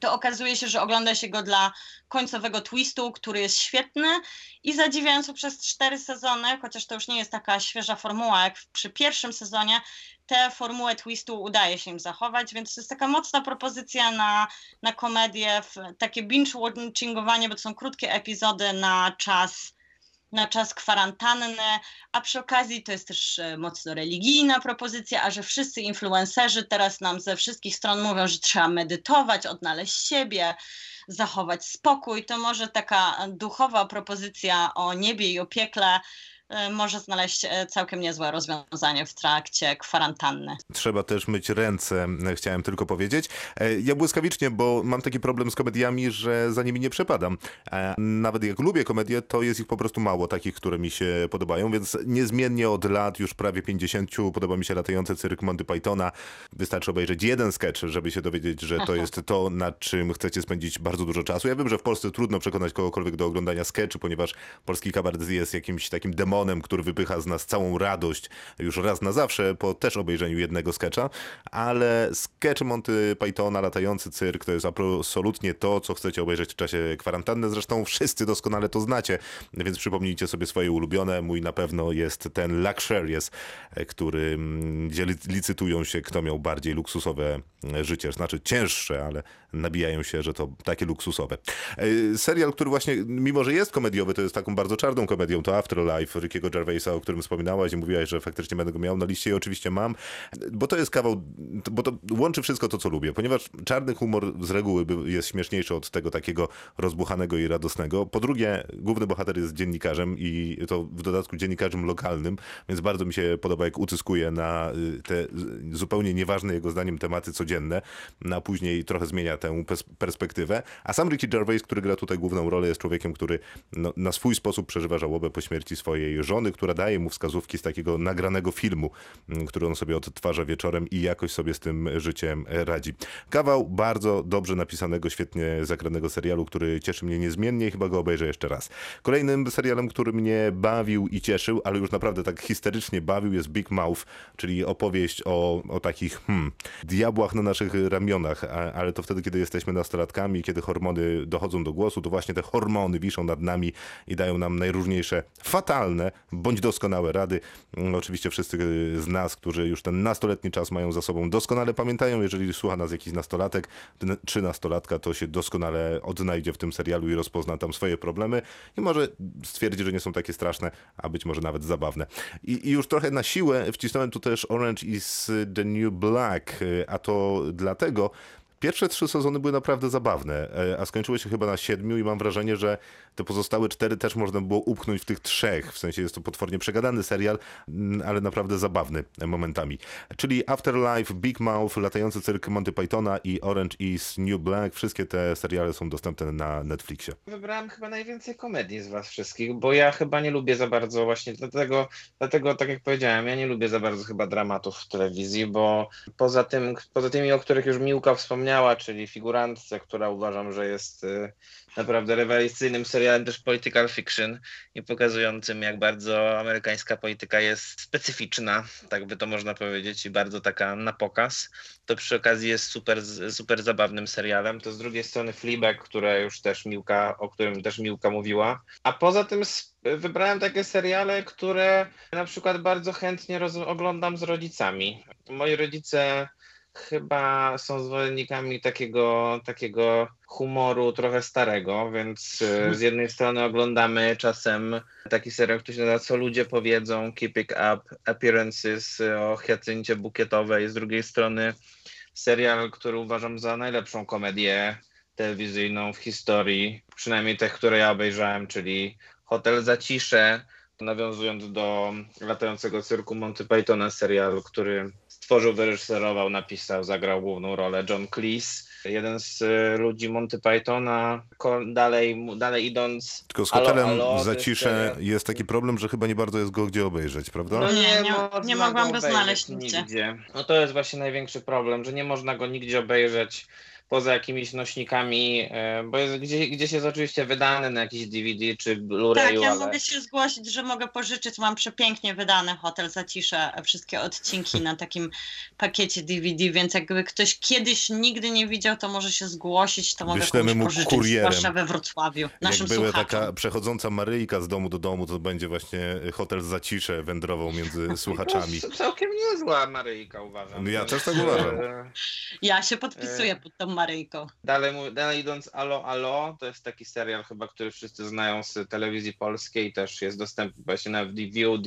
to okazuje się, że ogląda się go dla końcowego twistu, który jest świetny i zadziwiająco przez cztery sezony, chociaż to już nie jest taka świeża formuła jak przy pierwszym sezonie, tę formułę twistu udaje się im zachować, więc to jest taka mocna propozycja na, na komedię, takie binge-watchingowanie, bo to są krótkie epizody na czas na czas kwarantanny, a przy okazji to jest też e, mocno religijna propozycja, a że wszyscy influencerzy teraz nam ze wszystkich stron mówią, że trzeba medytować, odnaleźć siebie, zachować spokój, to może taka duchowa propozycja o niebie i o piekle może znaleźć e, całkiem niezłe rozwiązanie w trakcie kwarantanny. Trzeba też myć ręce, e, chciałem tylko powiedzieć. E, Ja błyskawicznie, bo mam taki problem z komediami, że za nimi nie przepadam. E, Nawet jak lubię komedie, to jest ich po prostu mało, takich, które mi się podobają, więc niezmiennie od lat, już prawie 50, podoba mi się latający cyrk Monty Pythona. Wystarczy obejrzeć jeden sketch, żeby się dowiedzieć, że to jest to, nad czym chcecie spędzić bardzo dużo czasu. Ja wiem, że w Polsce trudno przekonać kogokolwiek do oglądania sketchu, ponieważ polski kabaret jest jakimś takim demonem, który wypycha z nas całą radość już raz na zawsze po też obejrzeniu jednego sketcha, ale sketch Monty Pythona, latający cyrk, to jest absolutnie to, co chcecie obejrzeć w czasie kwarantanny. Zresztą wszyscy doskonale to znacie, więc przypomnijcie sobie swoje ulubione. Mój na pewno jest ten Luxurious, który, mm, gdzie lic- licytują się, kto miał bardziej luksusowe życie. Znaczy cięższe, ale nabijają się, że to takie luksusowe. E, Serial, który właśnie, mimo że jest komediowy, to jest taką bardzo czarną komedią, to Afterlife Rickiego Gervaisa, o którym wspominałaś i mówiłaś, że faktycznie będę go miał na liście i oczywiście mam, bo to jest kawał, bo to łączy wszystko to, co lubię, ponieważ czarny humor z reguły jest śmieszniejszy od tego takiego rozbuchanego i radosnego. Po drugie, główny bohater jest dziennikarzem i to w dodatku dziennikarzem lokalnym, więc bardzo mi się podoba, jak utyskuje na y, te zupełnie nieważne jego zdaniem tematy codzienne, a później trochę zmienia tę pers- perspektywę. A sam Ricky Gervais, który gra tutaj główną rolę, jest człowiekiem, który no, na swój sposób przeżywa żałobę po śmierci swojej żony, która daje mu wskazówki z takiego nagranego filmu, m, który on sobie odtwarza wieczorem i jakoś sobie z tym życiem radzi. Kawał bardzo dobrze napisanego, świetnie zagranego serialu, który cieszy mnie niezmiennie i chyba go obejrzę jeszcze raz. Kolejnym serialem, który mnie bawił i cieszył, ale już naprawdę tak histerycznie bawił jest Big Mouth, czyli opowieść o, o takich hmm, diabłach na naszych ramionach, ale to wtedy, kiedy jesteśmy nastolatkami, kiedy hormony dochodzą do głosu, to właśnie te hormony wiszą nad nami i dają nam najróżniejsze fatalne bądź doskonałe rady. Mm, Oczywiście wszyscy z nas, którzy już ten nastoletni czas mają za sobą, doskonale pamiętają, jeżeli słucha nas jakiś nastolatek ten- czy nastolatka, to się doskonale odnajdzie w tym serialu i rozpozna tam swoje problemy i może stwierdzi, że nie są takie straszne, a być może nawet zabawne. I, i już trochę na siłę wcisnąłem tu też Orange is the New Black, y, a to dlatego, Pierwsze trzy sezony były naprawdę zabawne, e, a skończyły się chyba na siedmiu i mam wrażenie, że te pozostałe cztery też można było upchnąć w tych trzech. W sensie jest to potwornie przegadany serial, mm, ale naprawdę zabawny momentami. Czyli Afterlife, Big Mouth, Latający cyrk Monty Pythona i Orange is New Black. Wszystkie te seriale są dostępne na Netflixie. Wybrałem chyba najwięcej komedii z was wszystkich, bo ja chyba nie lubię za bardzo właśnie dlatego, dlatego tak jak powiedziałem, ja nie lubię za bardzo chyba dramatów w telewizji, bo poza tym, poza tymi, o których już Miłka wspomniała, czyli figurantce, która uważam, że jest y, naprawdę rewelacyjnym serialem też political fiction i pokazującym, jak bardzo amerykańska polityka jest specyficzna, tak by to można powiedzieć, i bardzo taka na pokaz. To przy okazji jest super, super zabawnym serialem. To z drugiej strony Fleabag, które już też Miłka, o którym też Miłka mówiła. A poza tym wybrałem takie seriale, które na przykład bardzo chętnie oglądam z rodzicami. Moi rodzice chyba są zwolennikami takiego, takiego humoru trochę starego, więc e, z jednej strony oglądamy czasem taki serial, który się nazywa Co ludzie powiedzą, Keeping Up Appearances e, o Hiacyncie Bukietowej, z drugiej strony serial, który uważam za najlepszą komedię telewizyjną w historii, przynajmniej tych, które ja obejrzałem, czyli Hotel Zacisze, nawiązując do latającego cyrku Monty Pythona, serial, który stworzył, wyreżyserował, napisał, zagrał główną rolę John Cleese, jeden z e, ludzi Monty Pythona. Dalej, dalej idąc... Tylko z hotelem alo, to za jest jest taki problem, że chyba nie bardzo jest go gdzie obejrzeć, prawda? No nie, nie- można nie mogłam go znaleźć nigdzie. No to jest właśnie największy problem, że nie można go nigdzie obejrzeć poza jakimiś nośnikami, e, bo jest, gdzieś, gdzieś jest oczywiście wydany na jakiś DVD czy Tak, Blu-rayu, ja ale... mogę się zgłosić, że mogę pożyczyć. Mam przepięknie wydany Hotel Zacisze, wszystkie odcinki na takim pakiecie DVD, więc jakby ktoś kiedyś nigdy nie widział, to może się zgłosić, to mogę Wyślemy komuś mu pożyczyć, kurierem. zwłaszcza we Wrocławiu, naszym Jak była taka przechodząca Maryjka z domu do domu, to będzie właśnie hotel za ciszę wędrował między [LAUGHS] słuchaczami. To całkiem niezła Maryjka uważam. Ja też tak uważam. e, Ja się podpisuję pod tą Maryjką. Dalej, dalej idąc, Alo, Alo, to jest taki serial chyba, który wszyscy znają z telewizji polskiej, też jest dostępny właśnie na VOD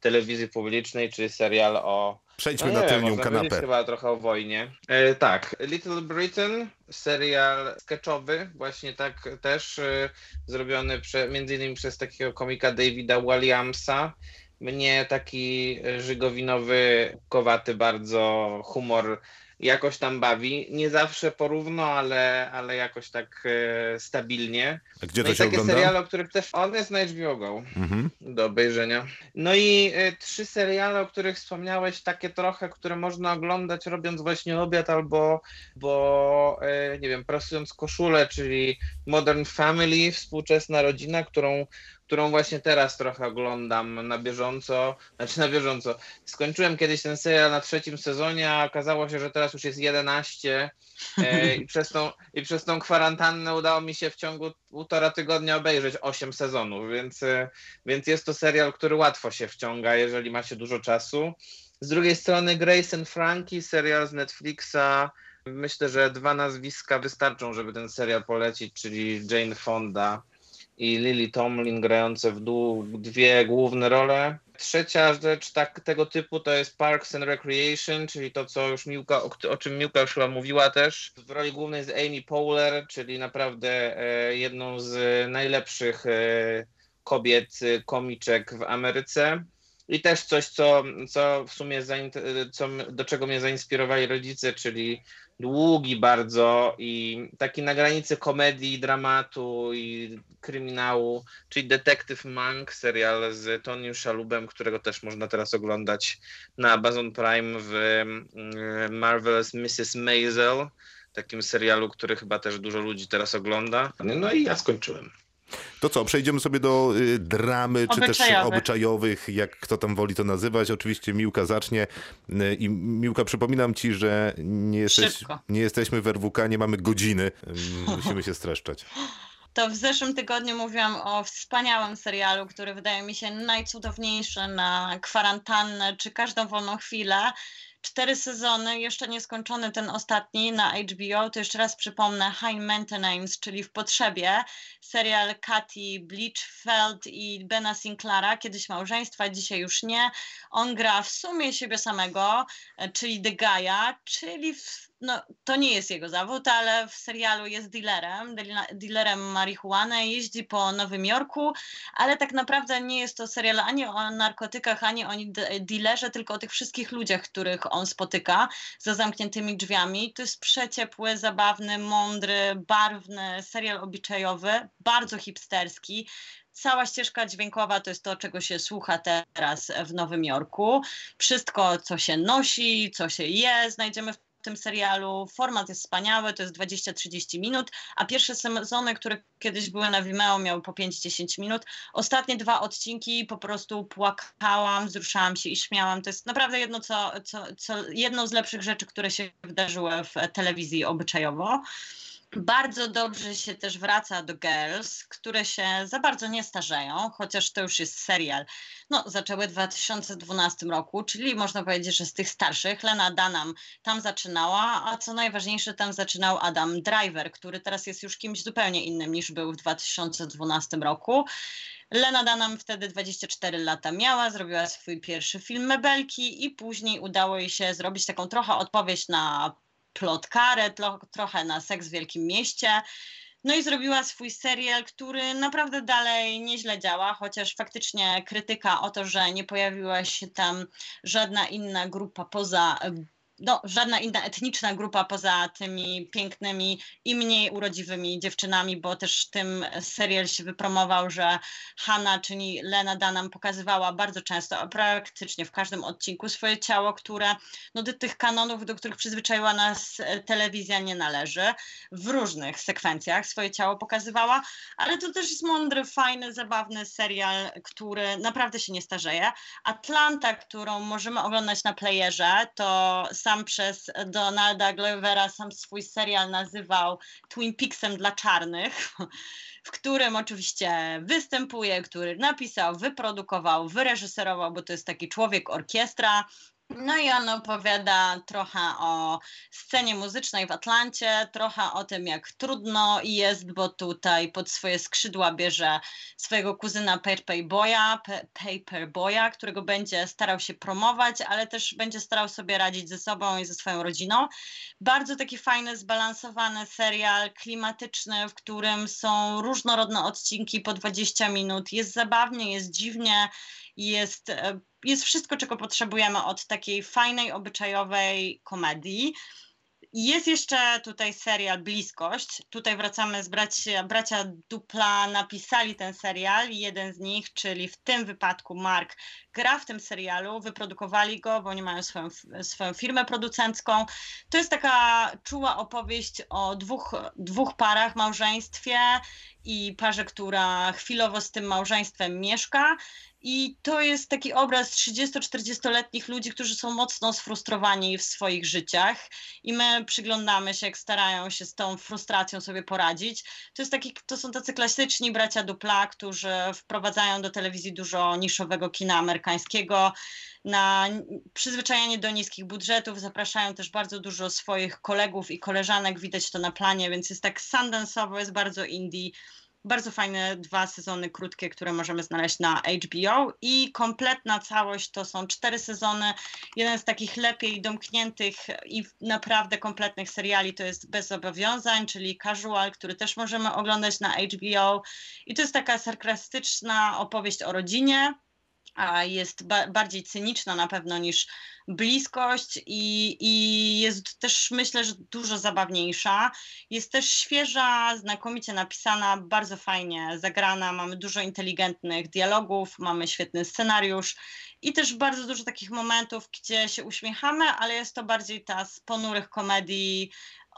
telewizji publicznej, czyli serial o Przejdźmy No na tylnią kanapę. chyba trochę o wojnie. E, tak, Little Britain, serial sketchowy, właśnie tak też e, zrobiony prze, między innymi przez takiego komika Davida Williamsa. Mnie taki e, żygowinowy, kowaty bardzo humor jakoś tam bawi. Nie zawsze porówno, ale, ale jakoś tak e, stabilnie. A gdzie no to i się takie ogląda? seriale, o których też on jest na HBO Go Mhm. do obejrzenia. No i y, trzy seriale, o których wspomniałeś, takie trochę, które można oglądać robiąc właśnie obiad albo, bo y, nie wiem, prasując koszulę, czyli Modern Family, współczesna rodzina, którą, którą właśnie teraz trochę oglądam na bieżąco, znaczy na bieżąco. Skończyłem kiedyś ten serial na trzecim sezonie, a okazało się, że teraz już jest 11 e, i, przez tą, i przez tą kwarantannę udało mi się w ciągu półtora tygodnia obejrzeć 8 sezonów, więc, e, więc jest to serial, który łatwo się wciąga, jeżeli ma się dużo czasu. Z drugiej strony Grace and Frankie, serial z Netflixa. Myślę, że dwa nazwiska wystarczą, żeby ten serial polecić, czyli Jane Fonda i Lily Tomlin grające w dół dwie główne role. Trzecia rzecz tak, tego typu to jest Parks and Recreation, czyli to, co już Miłka, o, o czym Miłka już chyba mówiła też. W roli głównej jest Amy Poehler, czyli naprawdę e, jedną z najlepszych e, kobiet, e, komiczek w Ameryce. I też coś, co, co w sumie zain- co, do czego mnie zainspirowali rodzice, czyli długi bardzo i taki na granicy komedii, dramatu i kryminału, czyli Detektyw Monk, serial z Tony Shalubem, którego też można teraz oglądać na Amazon Prime w mm, Marvelous Mrs. Maisel, takim serialu, który chyba też dużo ludzi teraz ogląda. No i ja skończyłem. To co, przejdziemy sobie do y, dramy, czy też Obyczajowych. jak kto tam woli to nazywać. Oczywiście Miłka zacznie. Y, I Miłka, przypominam ci, że nie, jesteś, nie jesteśmy w RWK, nie mamy godziny. Y, Musimy się streszczać. [LAUGHS] To w zeszłym tygodniu mówiłam o wspaniałym serialu, który wydaje mi się najcudowniejszy na kwarantannę czy każdą wolną chwilę. Cztery sezony, jeszcze nieskończony ten ostatni na HBO. To jeszcze raz przypomnę High Maintenance, czyli w potrzebie. Serial Katy Bleachfeld i Bena Sinclaira, kiedyś małżeństwa, dzisiaj już nie. On gra w sumie siebie samego, e, czyli The Guy'a, czyli w, no, to nie jest jego zawód, ale w serialu jest dealerem, dealerem marihuany, jeździ po Nowym Jorku, ale tak naprawdę nie jest to serial ani o narkotykach, ani o de- dealerze, tylko o tych wszystkich ludziach, których on spotyka za zamkniętymi drzwiami. To jest przeciepły, zabawny, mądry, barwny serial obyczajowy, bardzo hipsterski. Cała ścieżka dźwiękowa to jest to, czego się słucha teraz w Nowym Jorku. Wszystko, co się nosi, co się je, znajdziemy w tym serialu. Format jest wspaniały, to jest 20-30 minut, a pierwsze sezony, które kiedyś były na Vimeo, miały po 5-10 minut. Ostatnie dwa odcinki po prostu płakałam, wzruszałam się i śmiałam. To jest naprawdę jedno, co, co, co, z lepszych rzeczy, które się wydarzyły w telewizji obyczajowo. Bardzo dobrze się też wraca do Girls, które się za bardzo nie starzeją, chociaż to już jest serial. No, zaczęły w 2012 roku, czyli można powiedzieć, że z tych starszych. Lena Dunham tam zaczynała, a co najważniejsze, tam zaczynał Adam Driver, który teraz jest już kimś zupełnie innym niż był w 2012 roku. Lena Dunham wtedy 24 lata miała, zrobiła swój pierwszy film Mebelki i później udało jej się zrobić taką trochę odpowiedź na plotkarę, tlo, trochę na seks w Wielkim Mieście. No i zrobiła swój serial, który naprawdę dalej nieźle działa, chociaż faktycznie krytyka o to, że nie pojawiła się tam żadna inna grupa poza no, żadna inna etniczna grupa poza tymi pięknymi i mniej urodziwymi dziewczynami, bo też tym serial się wypromował, że Hanna, czyli Lena Dunham pokazywała bardzo często, a praktycznie w każdym odcinku swoje ciało, które no, do tych kanonów, do których przyzwyczaiła nas e, telewizja nie należy. W różnych sekwencjach swoje ciało pokazywała, ale to też jest mądry, fajny, zabawny serial, który naprawdę się nie starzeje. Atlanta, którą możemy oglądać na playerze, to sam przez Donalda Glovera sam swój serial nazywał Twin Peaksem dla czarnych, w którym oczywiście występuje, który napisał, wyprodukował, wyreżyserował, bo to jest taki człowiek orkiestra. No i on opowiada trochę o scenie muzycznej w Atlancie, trochę o tym, jak trudno jest, bo tutaj pod swoje skrzydła bierze swojego kuzyna Paper Boya, Pe- Paper Boya, którego będzie starał się promować, ale też będzie starał sobie radzić ze sobą i ze swoją rodziną. Bardzo taki fajny, zbalansowany serial, klimatyczny, w którym są różnorodne odcinki po 20 minut. Jest zabawnie, jest dziwnie, jest, e, jest wszystko, czego potrzebujemy od takiej fajnej, obyczajowej komedii. Jest jeszcze tutaj serial Bliskość. Tutaj wracamy z bracia, bracia Dupla, napisali ten serial. Jeden z nich, czyli w tym wypadku Mark, gra w tym serialu. Wyprodukowali go, bo oni mają swoją, swoją firmę producencką. To jest taka czuła opowieść o dwóch, dwóch parach, małżeństwie i parze, która chwilowo z tym małżeństwem mieszka. I to jest taki obraz 30-40-letnich ludzi, którzy są mocno sfrustrowani w swoich życiach i my przyglądamy się, jak starają się z tą frustracją sobie poradzić. To, jest taki, to są tacy klasyczni bracia Dupla, którzy wprowadzają do telewizji dużo niszowego kina amerykańskiego, na przyzwyczajenie do niskich budżetów, zapraszają też bardzo dużo swoich kolegów i koleżanek, widać to na planie, więc jest tak sundance'owo, jest bardzo indie. Bardzo fajne dwa sezony krótkie, które możemy znaleźć na HBO i kompletna całość to są cztery sezony. Jeden z takich lepiej domkniętych i naprawdę kompletnych seriali to jest Bez Zobowiązań, czyli Casual, który też możemy oglądać na HBO. I to jest taka sarkastyczna opowieść o rodzinie, a jest ba bardziej cyniczna na pewno niż bliskość i, i jest też myślę, że dużo zabawniejsza. Jest też świeża, znakomicie napisana, bardzo fajnie zagrana, mamy dużo inteligentnych dialogów, mamy świetny scenariusz i też bardzo dużo takich momentów, gdzie się uśmiechamy, ale jest to bardziej ta z ponurych komedii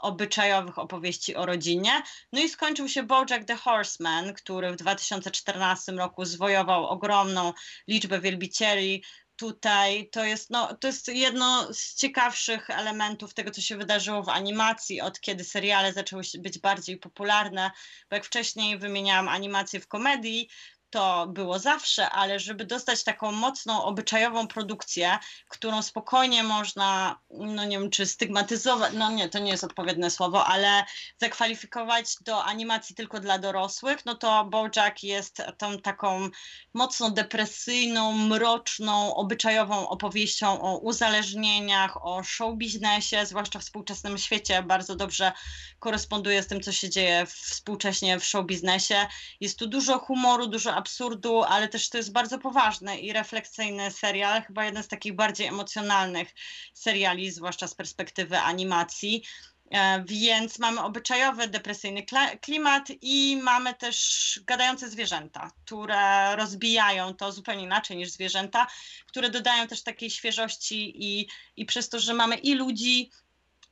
obyczajowych opowieści o rodzinie. No i skończył się Bojack the Horseman, który w 2014 roku zwojował ogromną liczbę wielbicieli. Tutaj to jest, no, to jest jedno z ciekawszych elementów tego, co się wydarzyło w animacji, od kiedy seriale zaczęły być bardziej popularne, bo jak wcześniej wymieniałam animację w komedii, to było zawsze, ale żeby dostać taką mocną, obyczajową produkcję, którą spokojnie można, no nie wiem, czy stygmatyzować, no nie, to nie jest odpowiednie słowo, ale zakwalifikować do animacji tylko dla dorosłych, no to Bojack jest tą taką mocno depresyjną, mroczną, obyczajową opowieścią o uzależnieniach, o show biznesie, zwłaszcza w współczesnym świecie, bardzo dobrze koresponduje z tym, co się dzieje współcześnie w show biznesie. Jest tu dużo humoru, dużo absurdu, ale też to jest bardzo poważny i refleksyjny serial, chyba jeden z takich bardziej emocjonalnych seriali, zwłaszcza z perspektywy animacji. E, więc mamy obyczajowy, depresyjny klimat i mamy też gadające zwierzęta, które rozbijają to zupełnie inaczej niż zwierzęta, które dodają też takiej świeżości i, i przez to, że mamy i ludzi,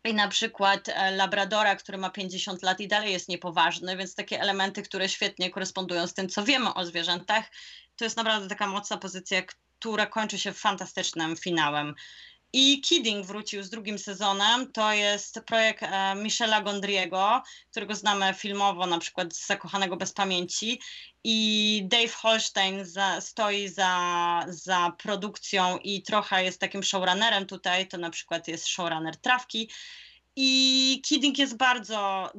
i na przykład e, Labradora, który ma 50 lat i dalej jest niepoważny, więc takie elementy, które świetnie korespondują z tym, co wiemy o zwierzętach, to jest naprawdę taka mocna pozycja, która kończy się fantastycznym finałem. I Kidding wrócił z drugim sezonem. To jest projekt e, Michela Gondriego, którego znamy filmowo, na przykład z Zakochanego bez pamięci. I Dave Holstein za, stoi za, za produkcją i trochę jest takim showrunnerem tutaj. To na przykład jest showrunner Trawki. I Kidding jest bardzo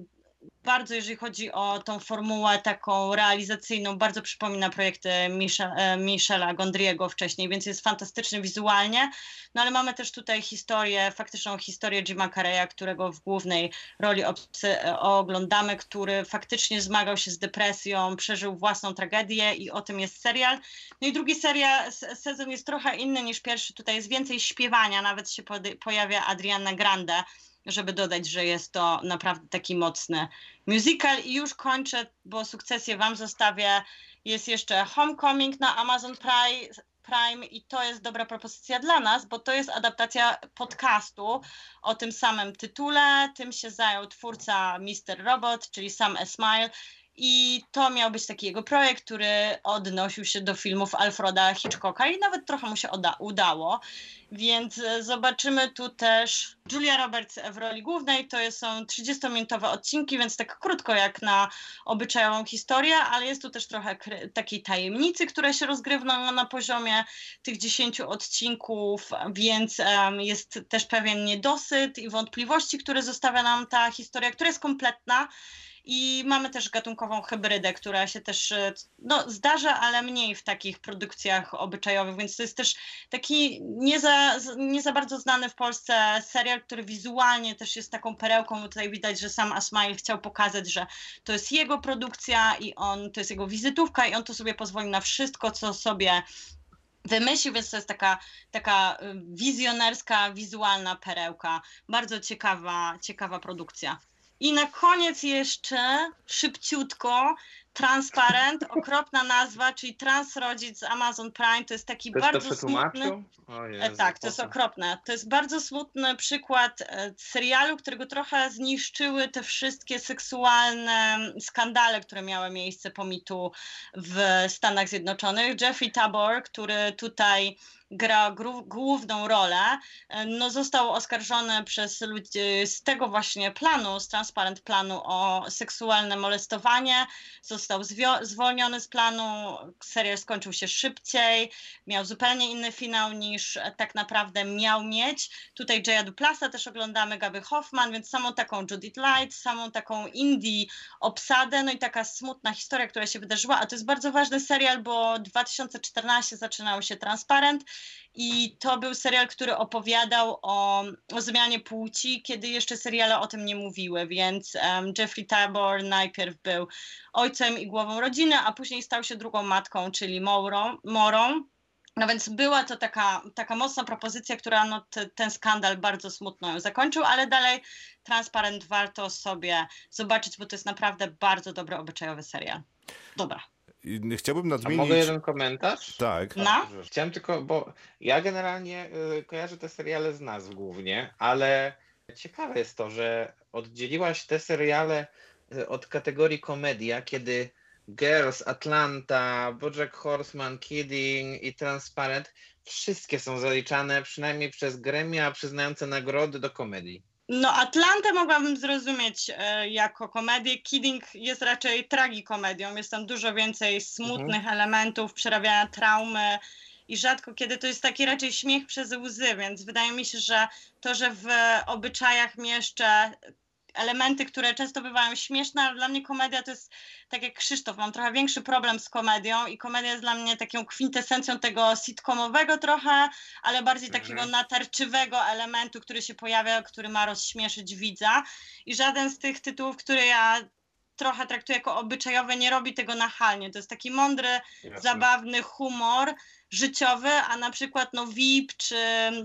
bardzo, jeżeli chodzi o tą formułę taką realizacyjną, bardzo przypomina projekty e, Michela Gondriego wcześniej, więc jest fantastyczny wizualnie. No ale mamy też tutaj historię, faktyczną historię Jima Carreya, którego w głównej roli e, oglądamy, który faktycznie zmagał się z depresją, przeżył własną tragedię i o tym jest serial. No i drugi serial, sezon jest trochę inny niż pierwszy, tutaj jest więcej śpiewania, nawet się pojawia Adriana Grande, żeby dodać, że jest to naprawdę taki mocny musical. I już kończę, bo sukcesję Wam zostawię. Jest jeszcze Homecoming na Amazon Prime. I to jest dobra propozycja dla nas, bo to jest adaptacja podcastu o tym samym tytule. Tym się zajął twórca Mr. Robot, czyli Sam Esmail. I to miał być taki jego projekt, który odnosił się do filmów Alfreda Hitchcocka i nawet trochę mu się udało. Więc e, zobaczymy tu też Julia Roberts w roli głównej. To są 30-minutowe odcinki, więc tak krótko jak na obyczajową historię, ale jest tu też trochę takiej tajemnicy, która się rozgrywa na poziomie tych 10 odcinków, więc um, jest też pewien niedosyt i wątpliwości, które zostawia nam ta historia, która jest kompletna i mamy też gatunkową hybrydę, która się też e, no, zdarza, ale mniej w takich produkcjach obyczajowych, więc to jest też taki nie za, nie za bardzo znany w Polsce serial, który wizualnie też jest taką perełką. Tutaj widać, że sam Asmail chciał pokazać, że to jest jego produkcja i on, to jest jego wizytówka i on to sobie pozwoli na wszystko, co sobie wymyślił, więc to jest taka, taka y, wizjonerska, wizualna perełka. Bardzo ciekawa, ciekawa produkcja. I na koniec jeszcze szybciutko Transparent, okropna nazwa, czyli Transrodzic z Amazon Prime, to jest taki Ktoś bardzo to smutny... Jezu, tak, to jest okropne. To jest bardzo smutny przykład e, serialu, którego trochę zniszczyły te wszystkie seksualne skandale, które miały miejsce po mitu w Stanach Zjednoczonych. Jeffrey Tabor, który tutaj gra główną rolę, e, no został oskarżony przez ludzi z tego właśnie planu, z Transparent planu o seksualne molestowanie, został zwolniony z planu, serial skończył się szybciej, miał zupełnie inny finał niż tak naprawdę miał mieć. Tutaj Jaya Duplasa też oglądamy, Gaby Hoffman, więc samą taką Judith Light, samą taką indie obsadę, no i taka smutna historia, która się wydarzyła, a to jest bardzo ważny serial, bo 2014 zaczynał się Transparent, i to był serial, który opowiadał o, o zmianie płci, kiedy jeszcze seriale o tym nie mówiły, więc um, Jeffrey Tabor najpierw był ojcem i głową rodziny, a później stał się drugą matką, czyli Morą. Morą No więc była to taka, taka mocna propozycja, która no, te, ten skandal bardzo smutno ją zakończył, ale dalej Transparent warto sobie zobaczyć, bo to jest naprawdę bardzo dobry obyczajowy serial. Dobra. Chciałbym A nadmienić... mogę jeden komentarz? Tak. No. Chciałem tylko, bo ja generalnie y, kojarzę te seriale z nazw głównie, ale ciekawe jest to, że oddzieliłaś te seriale od kategorii komedia, kiedy Girls, Atlanta, Bojack Horseman, Kidding i Transparent wszystkie są zaliczane przynajmniej przez gremia przyznające nagrody do komedii. No, Atlantę mogłabym zrozumieć e, jako komedię. Kidding jest raczej tragikomedią. Jest tam dużo więcej smutnych elementów, przerabiania traumy i rzadko kiedy to jest taki raczej śmiech przez łzy, więc wydaje mi się, że to, że w obyczajach mieszczę elementy, które często bywają śmieszne, ale dla mnie komedia to jest tak jak Krzysztof, mam trochę większy problem z komedią i komedia jest dla mnie taką kwintesencją tego sitcomowego trochę, ale bardziej takiego natarczywego elementu, który się pojawia, który ma rozśmieszyć widza. I żaden z tych tytułów, które ja trochę traktuję jako obyczajowe, nie robi tego nachalnie. To jest taki mądry, zabawny humor życiowy, a na przykład no VIP, czy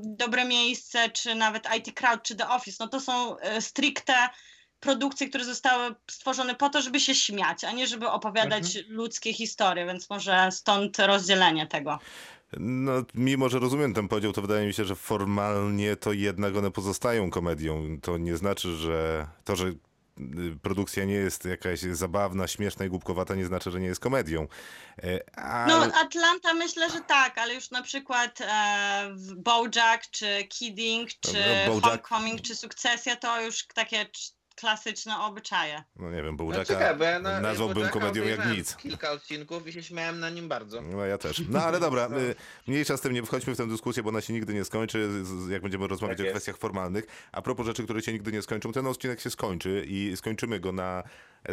Dobre Miejsce, czy nawet IT Crowd, czy The Office, no to są e, stricte produkcje, które zostały stworzone po to, żeby się śmiać, a nie żeby opowiadać ludzkie historie, więc może stąd rozdzielenie tego. No, mimo że rozumiem ten podział, to wydaje mi się, że formalnie to jednak one pozostają komedią. To nie znaczy, że to, że produkcja nie jest jakaś zabawna, śmieszna i głupkowata, nie znaczy, że nie jest komedią. E, A... No Atlanta myślę, że tak, ale już na przykład e, Bojack, czy Kidding, czy Dobra, Bojack- Homecoming, czy Sukcesja, to już takie klasyczne obyczaje. No nie wiem, bo No czekaj, bo ja na, nazwałbym komedią jak nic. Kilka odcinków i się śmiałem na nim bardzo. No ja też. No ale dobra, y, mniejsza z tym, nie wchodźmy w tę dyskusję, bo ona się nigdy nie skończy, jak będziemy rozmawiać Tak o kwestiach formalnych. A propos rzeczy, które się nigdy nie skończą, ten odcinek się skończy i skończymy go na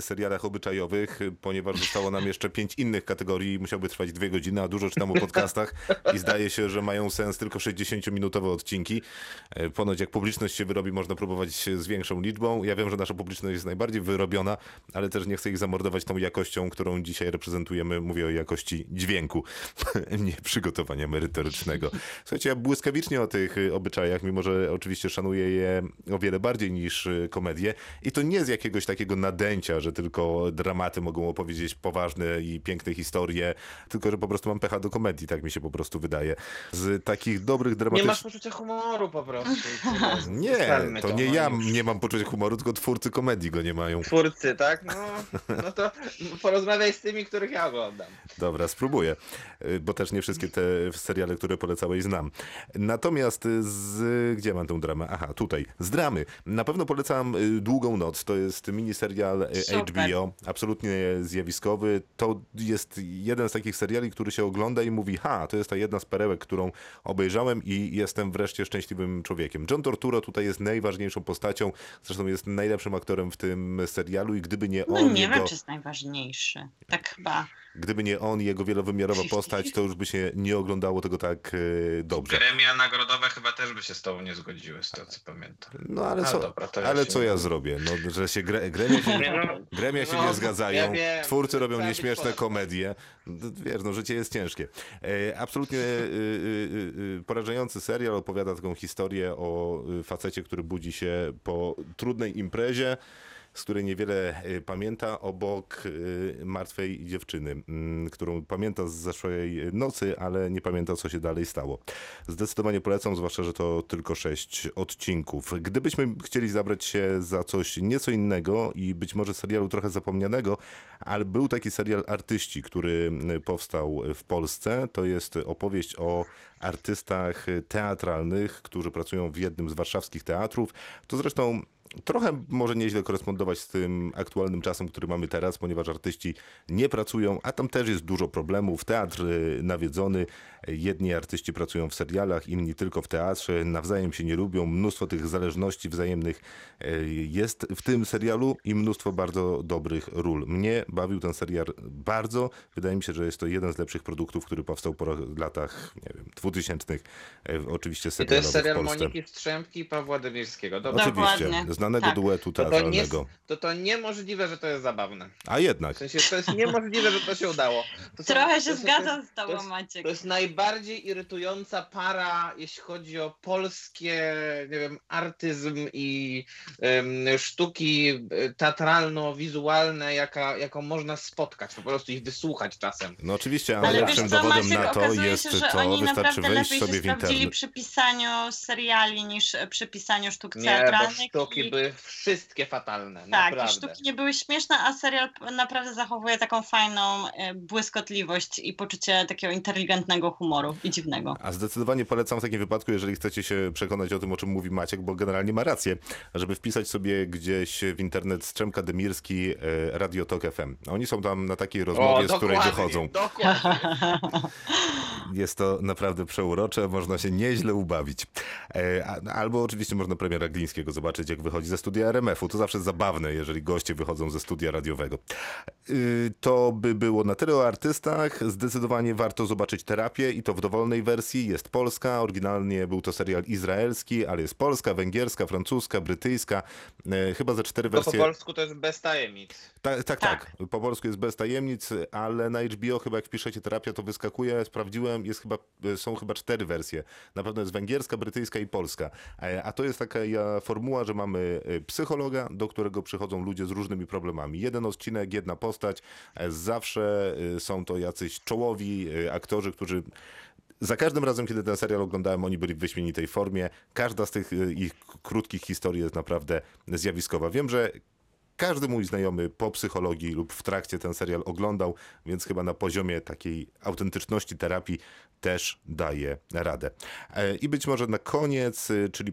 serialach obyczajowych, y, ponieważ zostało nam jeszcze pięć innych kategorii, musiałby trwać dwie godziny, a dużo czytam o podcastach i zdaje się, że mają sens tylko 60-minutowe odcinki. E, Ponoć jak publiczność się wyrobi, można próbować z większą liczbą. Ja wiem, że nasza publiczność jest najbardziej wyrobiona, ale też nie chcę ich zamordować tą jakością, którą dzisiaj reprezentujemy. Mówię o jakości dźwięku, [LAUGHS] nie przygotowania merytorycznego. Słuchajcie, ja błyskawicznie o tych obyczajach, mimo że oczywiście szanuję je o wiele bardziej niż y, komedię i to nie z jakiegoś takiego nadęcia, że tylko dramaty mogą opowiedzieć poważne i piękne historie, tylko że po prostu mam pecha do komedii, tak mi się po prostu wydaje. Z takich dobrych, Nie dramatycznych... masz poczucia humoru po prostu. [LAUGHS] Nie, to nie no ja nie mam poczucia humoru, tylko twórcy komedii go nie mają. Twórcy, tak? No, no to porozmawiaj z tymi, których ja oglądam. Dobra, spróbuję, y, bo też nie wszystkie te seriale, które polecałeś znam. Natomiast z... gdzie mam tę dramę? Aha, tutaj. Z dramy. Na pewno polecam y, Długą Noc. To jest miniserial y, Super. HBO, absolutnie zjawiskowy. To jest jeden z takich seriali, który się ogląda i mówi, ha, to jest ta jedna z perełek, którą obejrzałem i jestem wreszcie szczęśliwym człowiekiem. John Tortura tutaj jest najważniejszą postacią, zresztą jest najlepszym aktorem w tym serialu i gdyby nie No on, nie jego... wiem, czy jest najważniejszy. Tak chyba. Gdyby nie on i jego wielowymiarowa postać, to już by się nie oglądało tego tak e, dobrze. Gremia nagrodowe chyba też by się z tobą nie zgodziły, z tego co pamiętam. No ale co, dobra, to ja ale się co ja zrobię? No, że się gre, gremia się, Nie, no, gremia się no, nie zgadzają, ja twórcy robią trzeba nieśmieszne komedie. No, Wiesz, no życie jest ciężkie. E, absolutnie e, porażający serial opowiada taką historię o facecie, który budzi się po trudnej imprezie, z której niewiele e, pamięta, obok e, martwej dziewczyny, m, którą pamięta z zeszłej nocy, ale nie pamięta, co się dalej stało. Zdecydowanie polecam, zwłaszcza, że to tylko sześć odcinków. Gdybyśmy chcieli zabrać się za coś nieco innego i być może serialu trochę zapomnianego, ale był taki serial Artyści, który m, powstał w Polsce. To jest opowieść o artystach teatralnych, którzy pracują w jednym z warszawskich teatrów. To zresztą trochę może nieźle korespondować z tym aktualnym czasem, który mamy teraz, ponieważ artyści nie pracują, a tam też jest dużo problemów. Teatr y, nawiedzony, jedni artyści pracują w serialach, inni tylko w teatrze, nawzajem się nie lubią, mnóstwo tych zależności wzajemnych y, jest w tym serialu i mnóstwo bardzo dobrych ról. Mnie bawił ten serial bardzo. Wydaje mi się, że jest to jeden z lepszych produktów, który powstał po latach, nie wiem, 2000. y, Oczywiście I to jest serial. Moniki Strzępki i Pawła Dybierskiego. Dobra. Oczywiście. Dokładnie. Znanego Tak. duetu To to, nie, teatralnego. to to niemożliwe, że to jest zabawne. A jednak. W sensie to jest niemożliwe, że to się udało. To są- Trochę się zgadzam z to tobą, Maciek. To jest najbardziej irytująca para, jeśli chodzi o polskie, nie wiem, artyzm i em, sztuki e, teatralno-wizualne, jaka, jaką można spotkać, po prostu ich wysłuchać czasem. No oczywiście, Ale co, dowodem Maciek, na to jest się, że to, oni wystarczy naprawdę wejść lepiej się sobie w sprawdzili internet. przy pisaniu seriali niż e, przy pisaniu sztuk Nie, bo teatralnych. sztuki i- były wszystkie fatalne, Tak, i naprawdę. sztuki nie były śmieszne, a serial naprawdę zachowuje taką fajną e, błyskotliwość i poczucie takiego inteligentnego humoru i dziwnego. A zdecydowanie polecam w takim wypadku, jeżeli chcecie się przekonać o tym, o czym mówi Maciek, bo generalnie ma rację, żeby wpisać sobie gdzieś w internet Strzemka Demirski e, Radio Tok FM. Oni są tam na takiej rozmowie, z której wychodzą. Dokładnie. [LAUGHS] Jest to naprawdę przeurocze, można się nieźle ubawić. E, Albo oczywiście można premiera Glińskiego zobaczyć, jak wychodzi ze studia RMF-u. To zawsze zabawne, jeżeli goście wychodzą ze studia radiowego. Y, To by było na tyle o artystach. Zdecydowanie warto zobaczyć terapię i to w dowolnej wersji. Jest polska, oryginalnie był to serial izraelski, ale jest polska, węgierska, francuska, brytyjska. E, Chyba ze cztery To po wersje. polsku to jest bez tajemnic. Tak, tak, tak. Po polsku jest bez tajemnic, ale na HBO chyba jak wpiszecie terapia, to wyskakuje. Sprawdziłem, jest chyba, są chyba cztery wersje. Na pewno jest węgierska, brytyjska i polska. E, A to jest taka ja, formuła, że mamy e, psychologa, do którego przychodzą ludzie z różnymi problemami. Jeden odcinek, jedna postać. E, Zawsze e, są to jacyś czołowi aktorzy, którzy za każdym razem, kiedy ten serial oglądałem, oni byli w wyśmienitej formie. Każda z tych ich krótkich historii jest naprawdę zjawiskowa. Wiem, że każdy mój znajomy po psychologii lub w trakcie ten serial oglądał, więc chyba na poziomie takiej autentyczności terapii też daje radę. E, I być może na koniec, y, czyli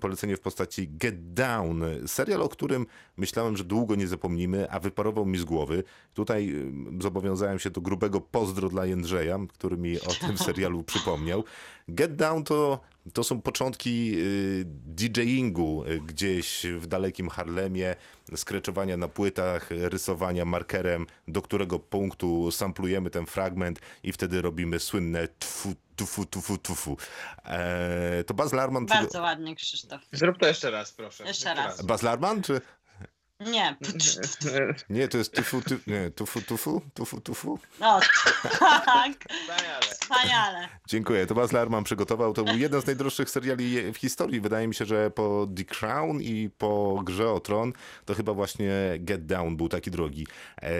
polecenie w postaci Get Down, serial, o którym myślałem, że długo nie zapomnimy, a wyparował mi z głowy. Tutaj y, zobowiązałem się do grubego pozdro dla Jędrzeja, który mi o tym [LAUGHS] serialu przypomniał. Get Down to to są początki y, DJingu y, gdzieś w dalekim Harlemie, skreczowania na płytach, rysowania markerem, do którego punktu samplujemy ten fragment i wtedy robimy słynne tfu, tufu, tufu, tufu. Eee, to Baz Larman czy... Bardzo ładnie, Krzysztof. Zrób to jeszcze raz, proszę. Jeszcze raz. Baz Larman czy... Nie. [LAUGHS] Nie, to jest tufu, tu... nie, tufu, tufu, tufu, tufu. No, [LAUGHS] tak. Wspaniale. Wspaniale. Dziękuję. To Baz Larman przygotował. To był jeden z najdroższych seriali w historii. Wydaje mi się, że po The Crown i po Grze o Tron to chyba właśnie Get Down był taki drogi. E,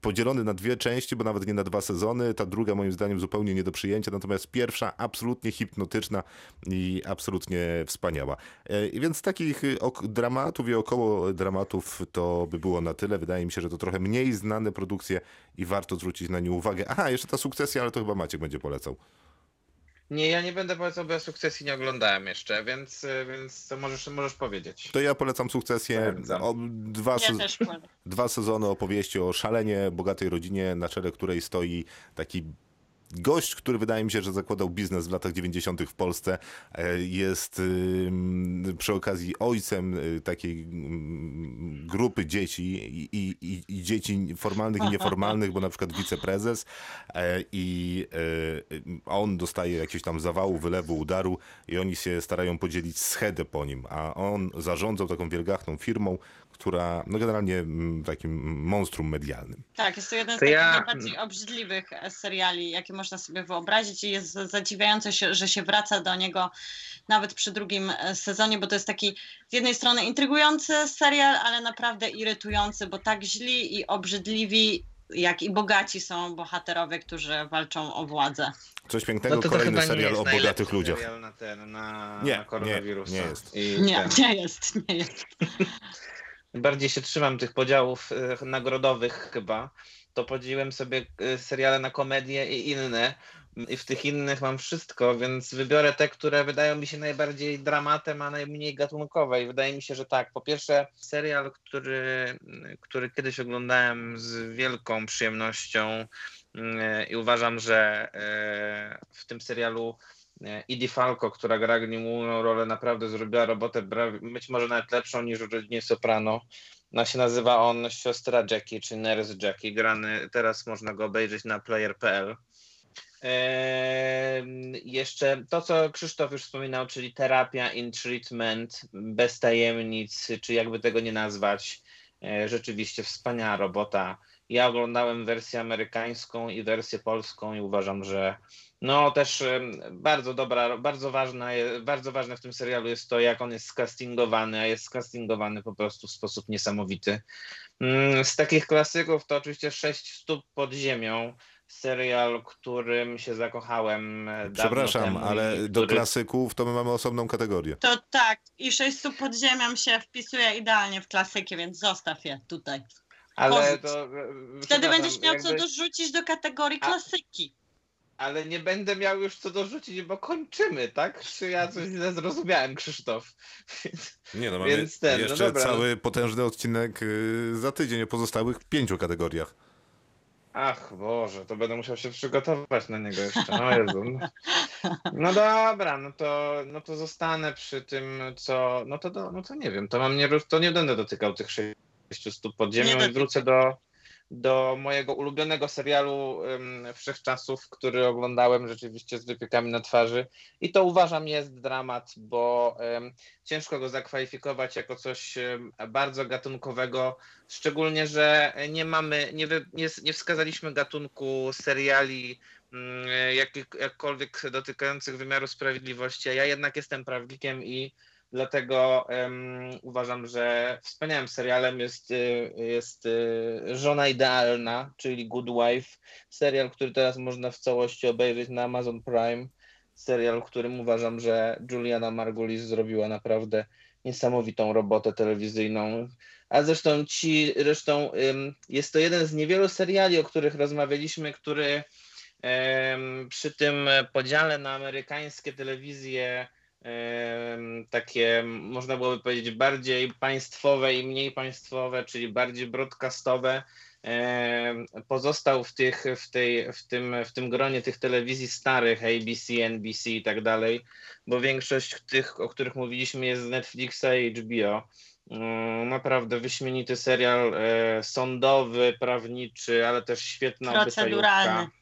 podzielony na dwie części, bo nawet nie na dwa sezony. Ta druga moim zdaniem zupełnie nie do przyjęcia, natomiast pierwsza absolutnie hipnotyczna i absolutnie wspaniała. E, więc takich ok- dramatów i około dramatów to by było na tyle. Wydaje mi się, że to trochę mniej znane produkcje i warto zwrócić na nie uwagę. Aha, jeszcze ta sukcesja, ale to chyba Maciek będzie polecał. Nie, ja nie będę polecał, bo ja sukcesji nie oglądałem jeszcze, więc, y, więc to możesz, możesz powiedzieć. To ja polecam sukcesję. O, dwa, Ja se- [LAUGHS] dwa sezony opowieści o szalenie bogatej rodzinie, na czele której stoi taki gość, który wydaje mi się, że zakładał biznes w latach 90. w Polsce. E, Jest przy okazji ojcem y, takiej grupy dzieci i, i- i dzieci formalnych i nieformalnych, bo na przykład wiceprezes e, i e, on dostaje jakieś tam zawału, wylewu, udaru i oni się starają podzielić schedę po nim, a on zarządzał taką wielgachną firmą, która no generalnie mm, takim monstrum medialnym. Tak, jest to jeden z To takich ja- najbardziej obrzydliwych e, seriali, jakie można sobie wyobrazić i jest zadziwiające, się, że się wraca do niego nawet przy drugim e, sezonie, bo to jest taki z jednej strony intrygujący serial, ale naprawdę irytujący, bo tak źli i obrzydliwi, jak i bogaci są bohaterowie, którzy walczą o władzę. Coś pięknego, No to, to kolejny nie serial o bogatych ludziach. serial na ten, na, Nie, na koronawirusa. nie, nie jest. I Nie, ten. nie jest, nie jest. Bardziej się trzymam tych podziałów e, nagrodowych chyba, to podzieliłem sobie e, seriale na komedię i inne. I w tych innych mam wszystko, więc wybiorę te, które wydają mi się najbardziej dramatem, a najmniej gatunkowe. I wydaje mi się, że tak. Po pierwsze, serial, który, który kiedyś oglądałem z wielką przyjemnością mm, i uważam, że e, w tym serialu e, Edie Falco, która gra główną rolę, naprawdę zrobiła robotę być może nawet lepszą niż w Rodzinie Soprano. No, się nazywa on Siostra Jackie, czy Nurse Jackie, grany, teraz można go obejrzeć na player.pl. Em, Jeszcze to, co Krzysztof już wspominał, czyli terapia in treatment, bez tajemnic, czy jakby tego nie nazwać. E, Rzeczywiście wspaniała robota. Ja oglądałem wersję amerykańską i wersję polską i uważam, że no też bardzo dobra, bardzo ważna, je- bardzo ważne w tym serialu jest to, jak on jest scastingowany, a jest scastingowany po prostu w sposób niesamowity. Mm, Z takich klasyków to oczywiście Sześć stóp pod ziemią, serial, którym się zakochałem e, dawno Przepraszam, temu ale i do który- klasyków to my mamy osobną kategorię. To tak, i 6 stóp pod ziemią się wpisuje idealnie w klasyki, więc zostaw je tutaj. Ale to, e, Wtedy przepraszam, będziesz miał co jakby- dorzucić do kategorii A- klasyki. Ale nie będę miał już co dorzucić, bo kończymy, tak? Czy ja coś źle zrozumiałem, Krzysztof? [LAUGHS] Nie no, Więc ten, no jeszcze no. cały potężny odcinek y, za tydzień o pozostałych pięciu kategoriach. Ach Boże, to będę musiał się przygotować na niego jeszcze. No Jezu. No, dobra, no to, no to zostanę przy tym, co. No to, do- no to nie wiem, to mam nie, to nie będę dotykał tych sześciu stóp pod ziemią Nie i dotykaj. wrócę do, do mojego ulubionego serialu um, wszechczasów, który oglądałem rzeczywiście z wypiekami na twarzy. I to uważam jest dramat, bo em, ciężko go zakwalifikować jako coś em, bardzo gatunkowego, szczególnie, że nie mamy, nie, wy, nie, nie wskazaliśmy gatunku seriali jakich, jakkolwiek dotykających wymiaru sprawiedliwości, a ja jednak jestem prawnikiem i dlatego em, uważam, że wspaniałym serialem jest, y, jest y, Żona Idealna, czyli Good Wife, serial, który teraz można w całości obejrzeć na Amazon Prime, serial, w którym uważam, że Juliana Margulis zrobiła naprawdę niesamowitą robotę telewizyjną. A zresztą ci, zresztą ym, jest to jeden z niewielu seriali, o których rozmawialiśmy, który em, przy tym podziale na amerykańskie telewizje takie, można byłoby powiedzieć, bardziej państwowe i mniej państwowe, czyli bardziej broadcastowe, pozostał w, tych, w, tej, w, tym, w tym gronie tych telewizji starych, ABC, NBC i tak dalej, bo większość tych, o których mówiliśmy, jest z Netflixa i HBO. Mm, Naprawdę wyśmienity serial e, sądowy, prawniczy, ale też świetna Proceduralny. obyczajówka.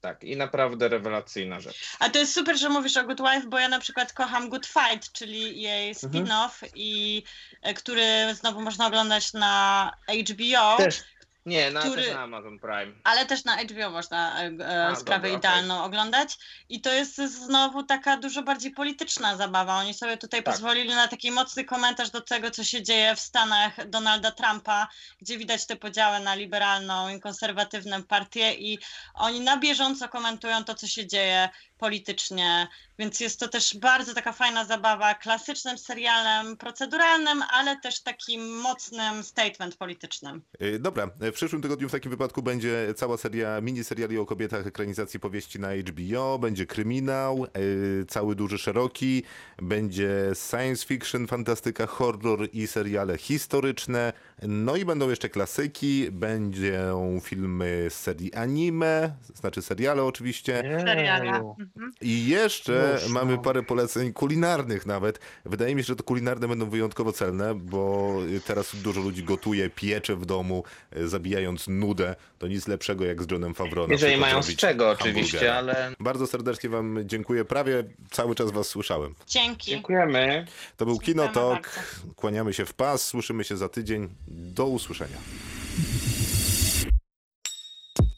Tak, i naprawdę rewelacyjna rzecz. A to jest super, że mówisz o Good Wife, bo ja na przykład kocham Good Fight, czyli jej spin-off, i, e, który znowu można oglądać na HBO. Też, nie, na, który- też na Amazon Prime. Ale też na HBO można e, e, A, sprawę dobra, idealną oglądać. I to jest znowu taka dużo bardziej polityczna zabawa. Oni sobie tutaj Tak. pozwolili na taki mocny komentarz do tego, co się dzieje w Stanach Donalda Trumpa, gdzie widać te podziały na liberalną i konserwatywną partię i oni na bieżąco komentują to, co się dzieje politycznie. Więc jest to też bardzo taka fajna zabawa klasycznym serialem proceduralnym, ale też takim mocnym statement politycznym. Y, Dobra, w przyszłym tygodniu w takim wypadku będzie cała seria miniseriali o kobietach, ekranizacji powieści na HBO, będzie kryminał, y, cały duży, szeroki, będzie science fiction, fantastyka, horror i seriale historyczne, no i będą jeszcze klasyki, będą filmy z serii anime, znaczy seriale oczywiście, Seriala. Mhm. i jeszcze Już, mamy no. parę poleceń kulinarnych nawet. Wydaje mi się, że to kulinarne będą wyjątkowo celne, bo teraz dużo ludzi gotuje, piecze w domu, e, zabijając nudę. To nic lepszego jak z Johnem na Jeżeli mają z czego oczywiście, ale Bardzo serdecznie wam dziękuję. Prawie cały czas was słyszałem. Dzięki. dziękujemy. To był Dziękujemy Kinotok. bardzo. Kłaniamy się w pas. Słyszymy się za tydzień. Do usłyszenia.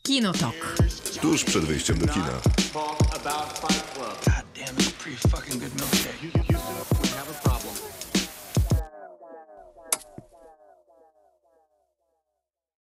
Kinotok. Tuż przed wyjściem do kina. Fucking good milkshake.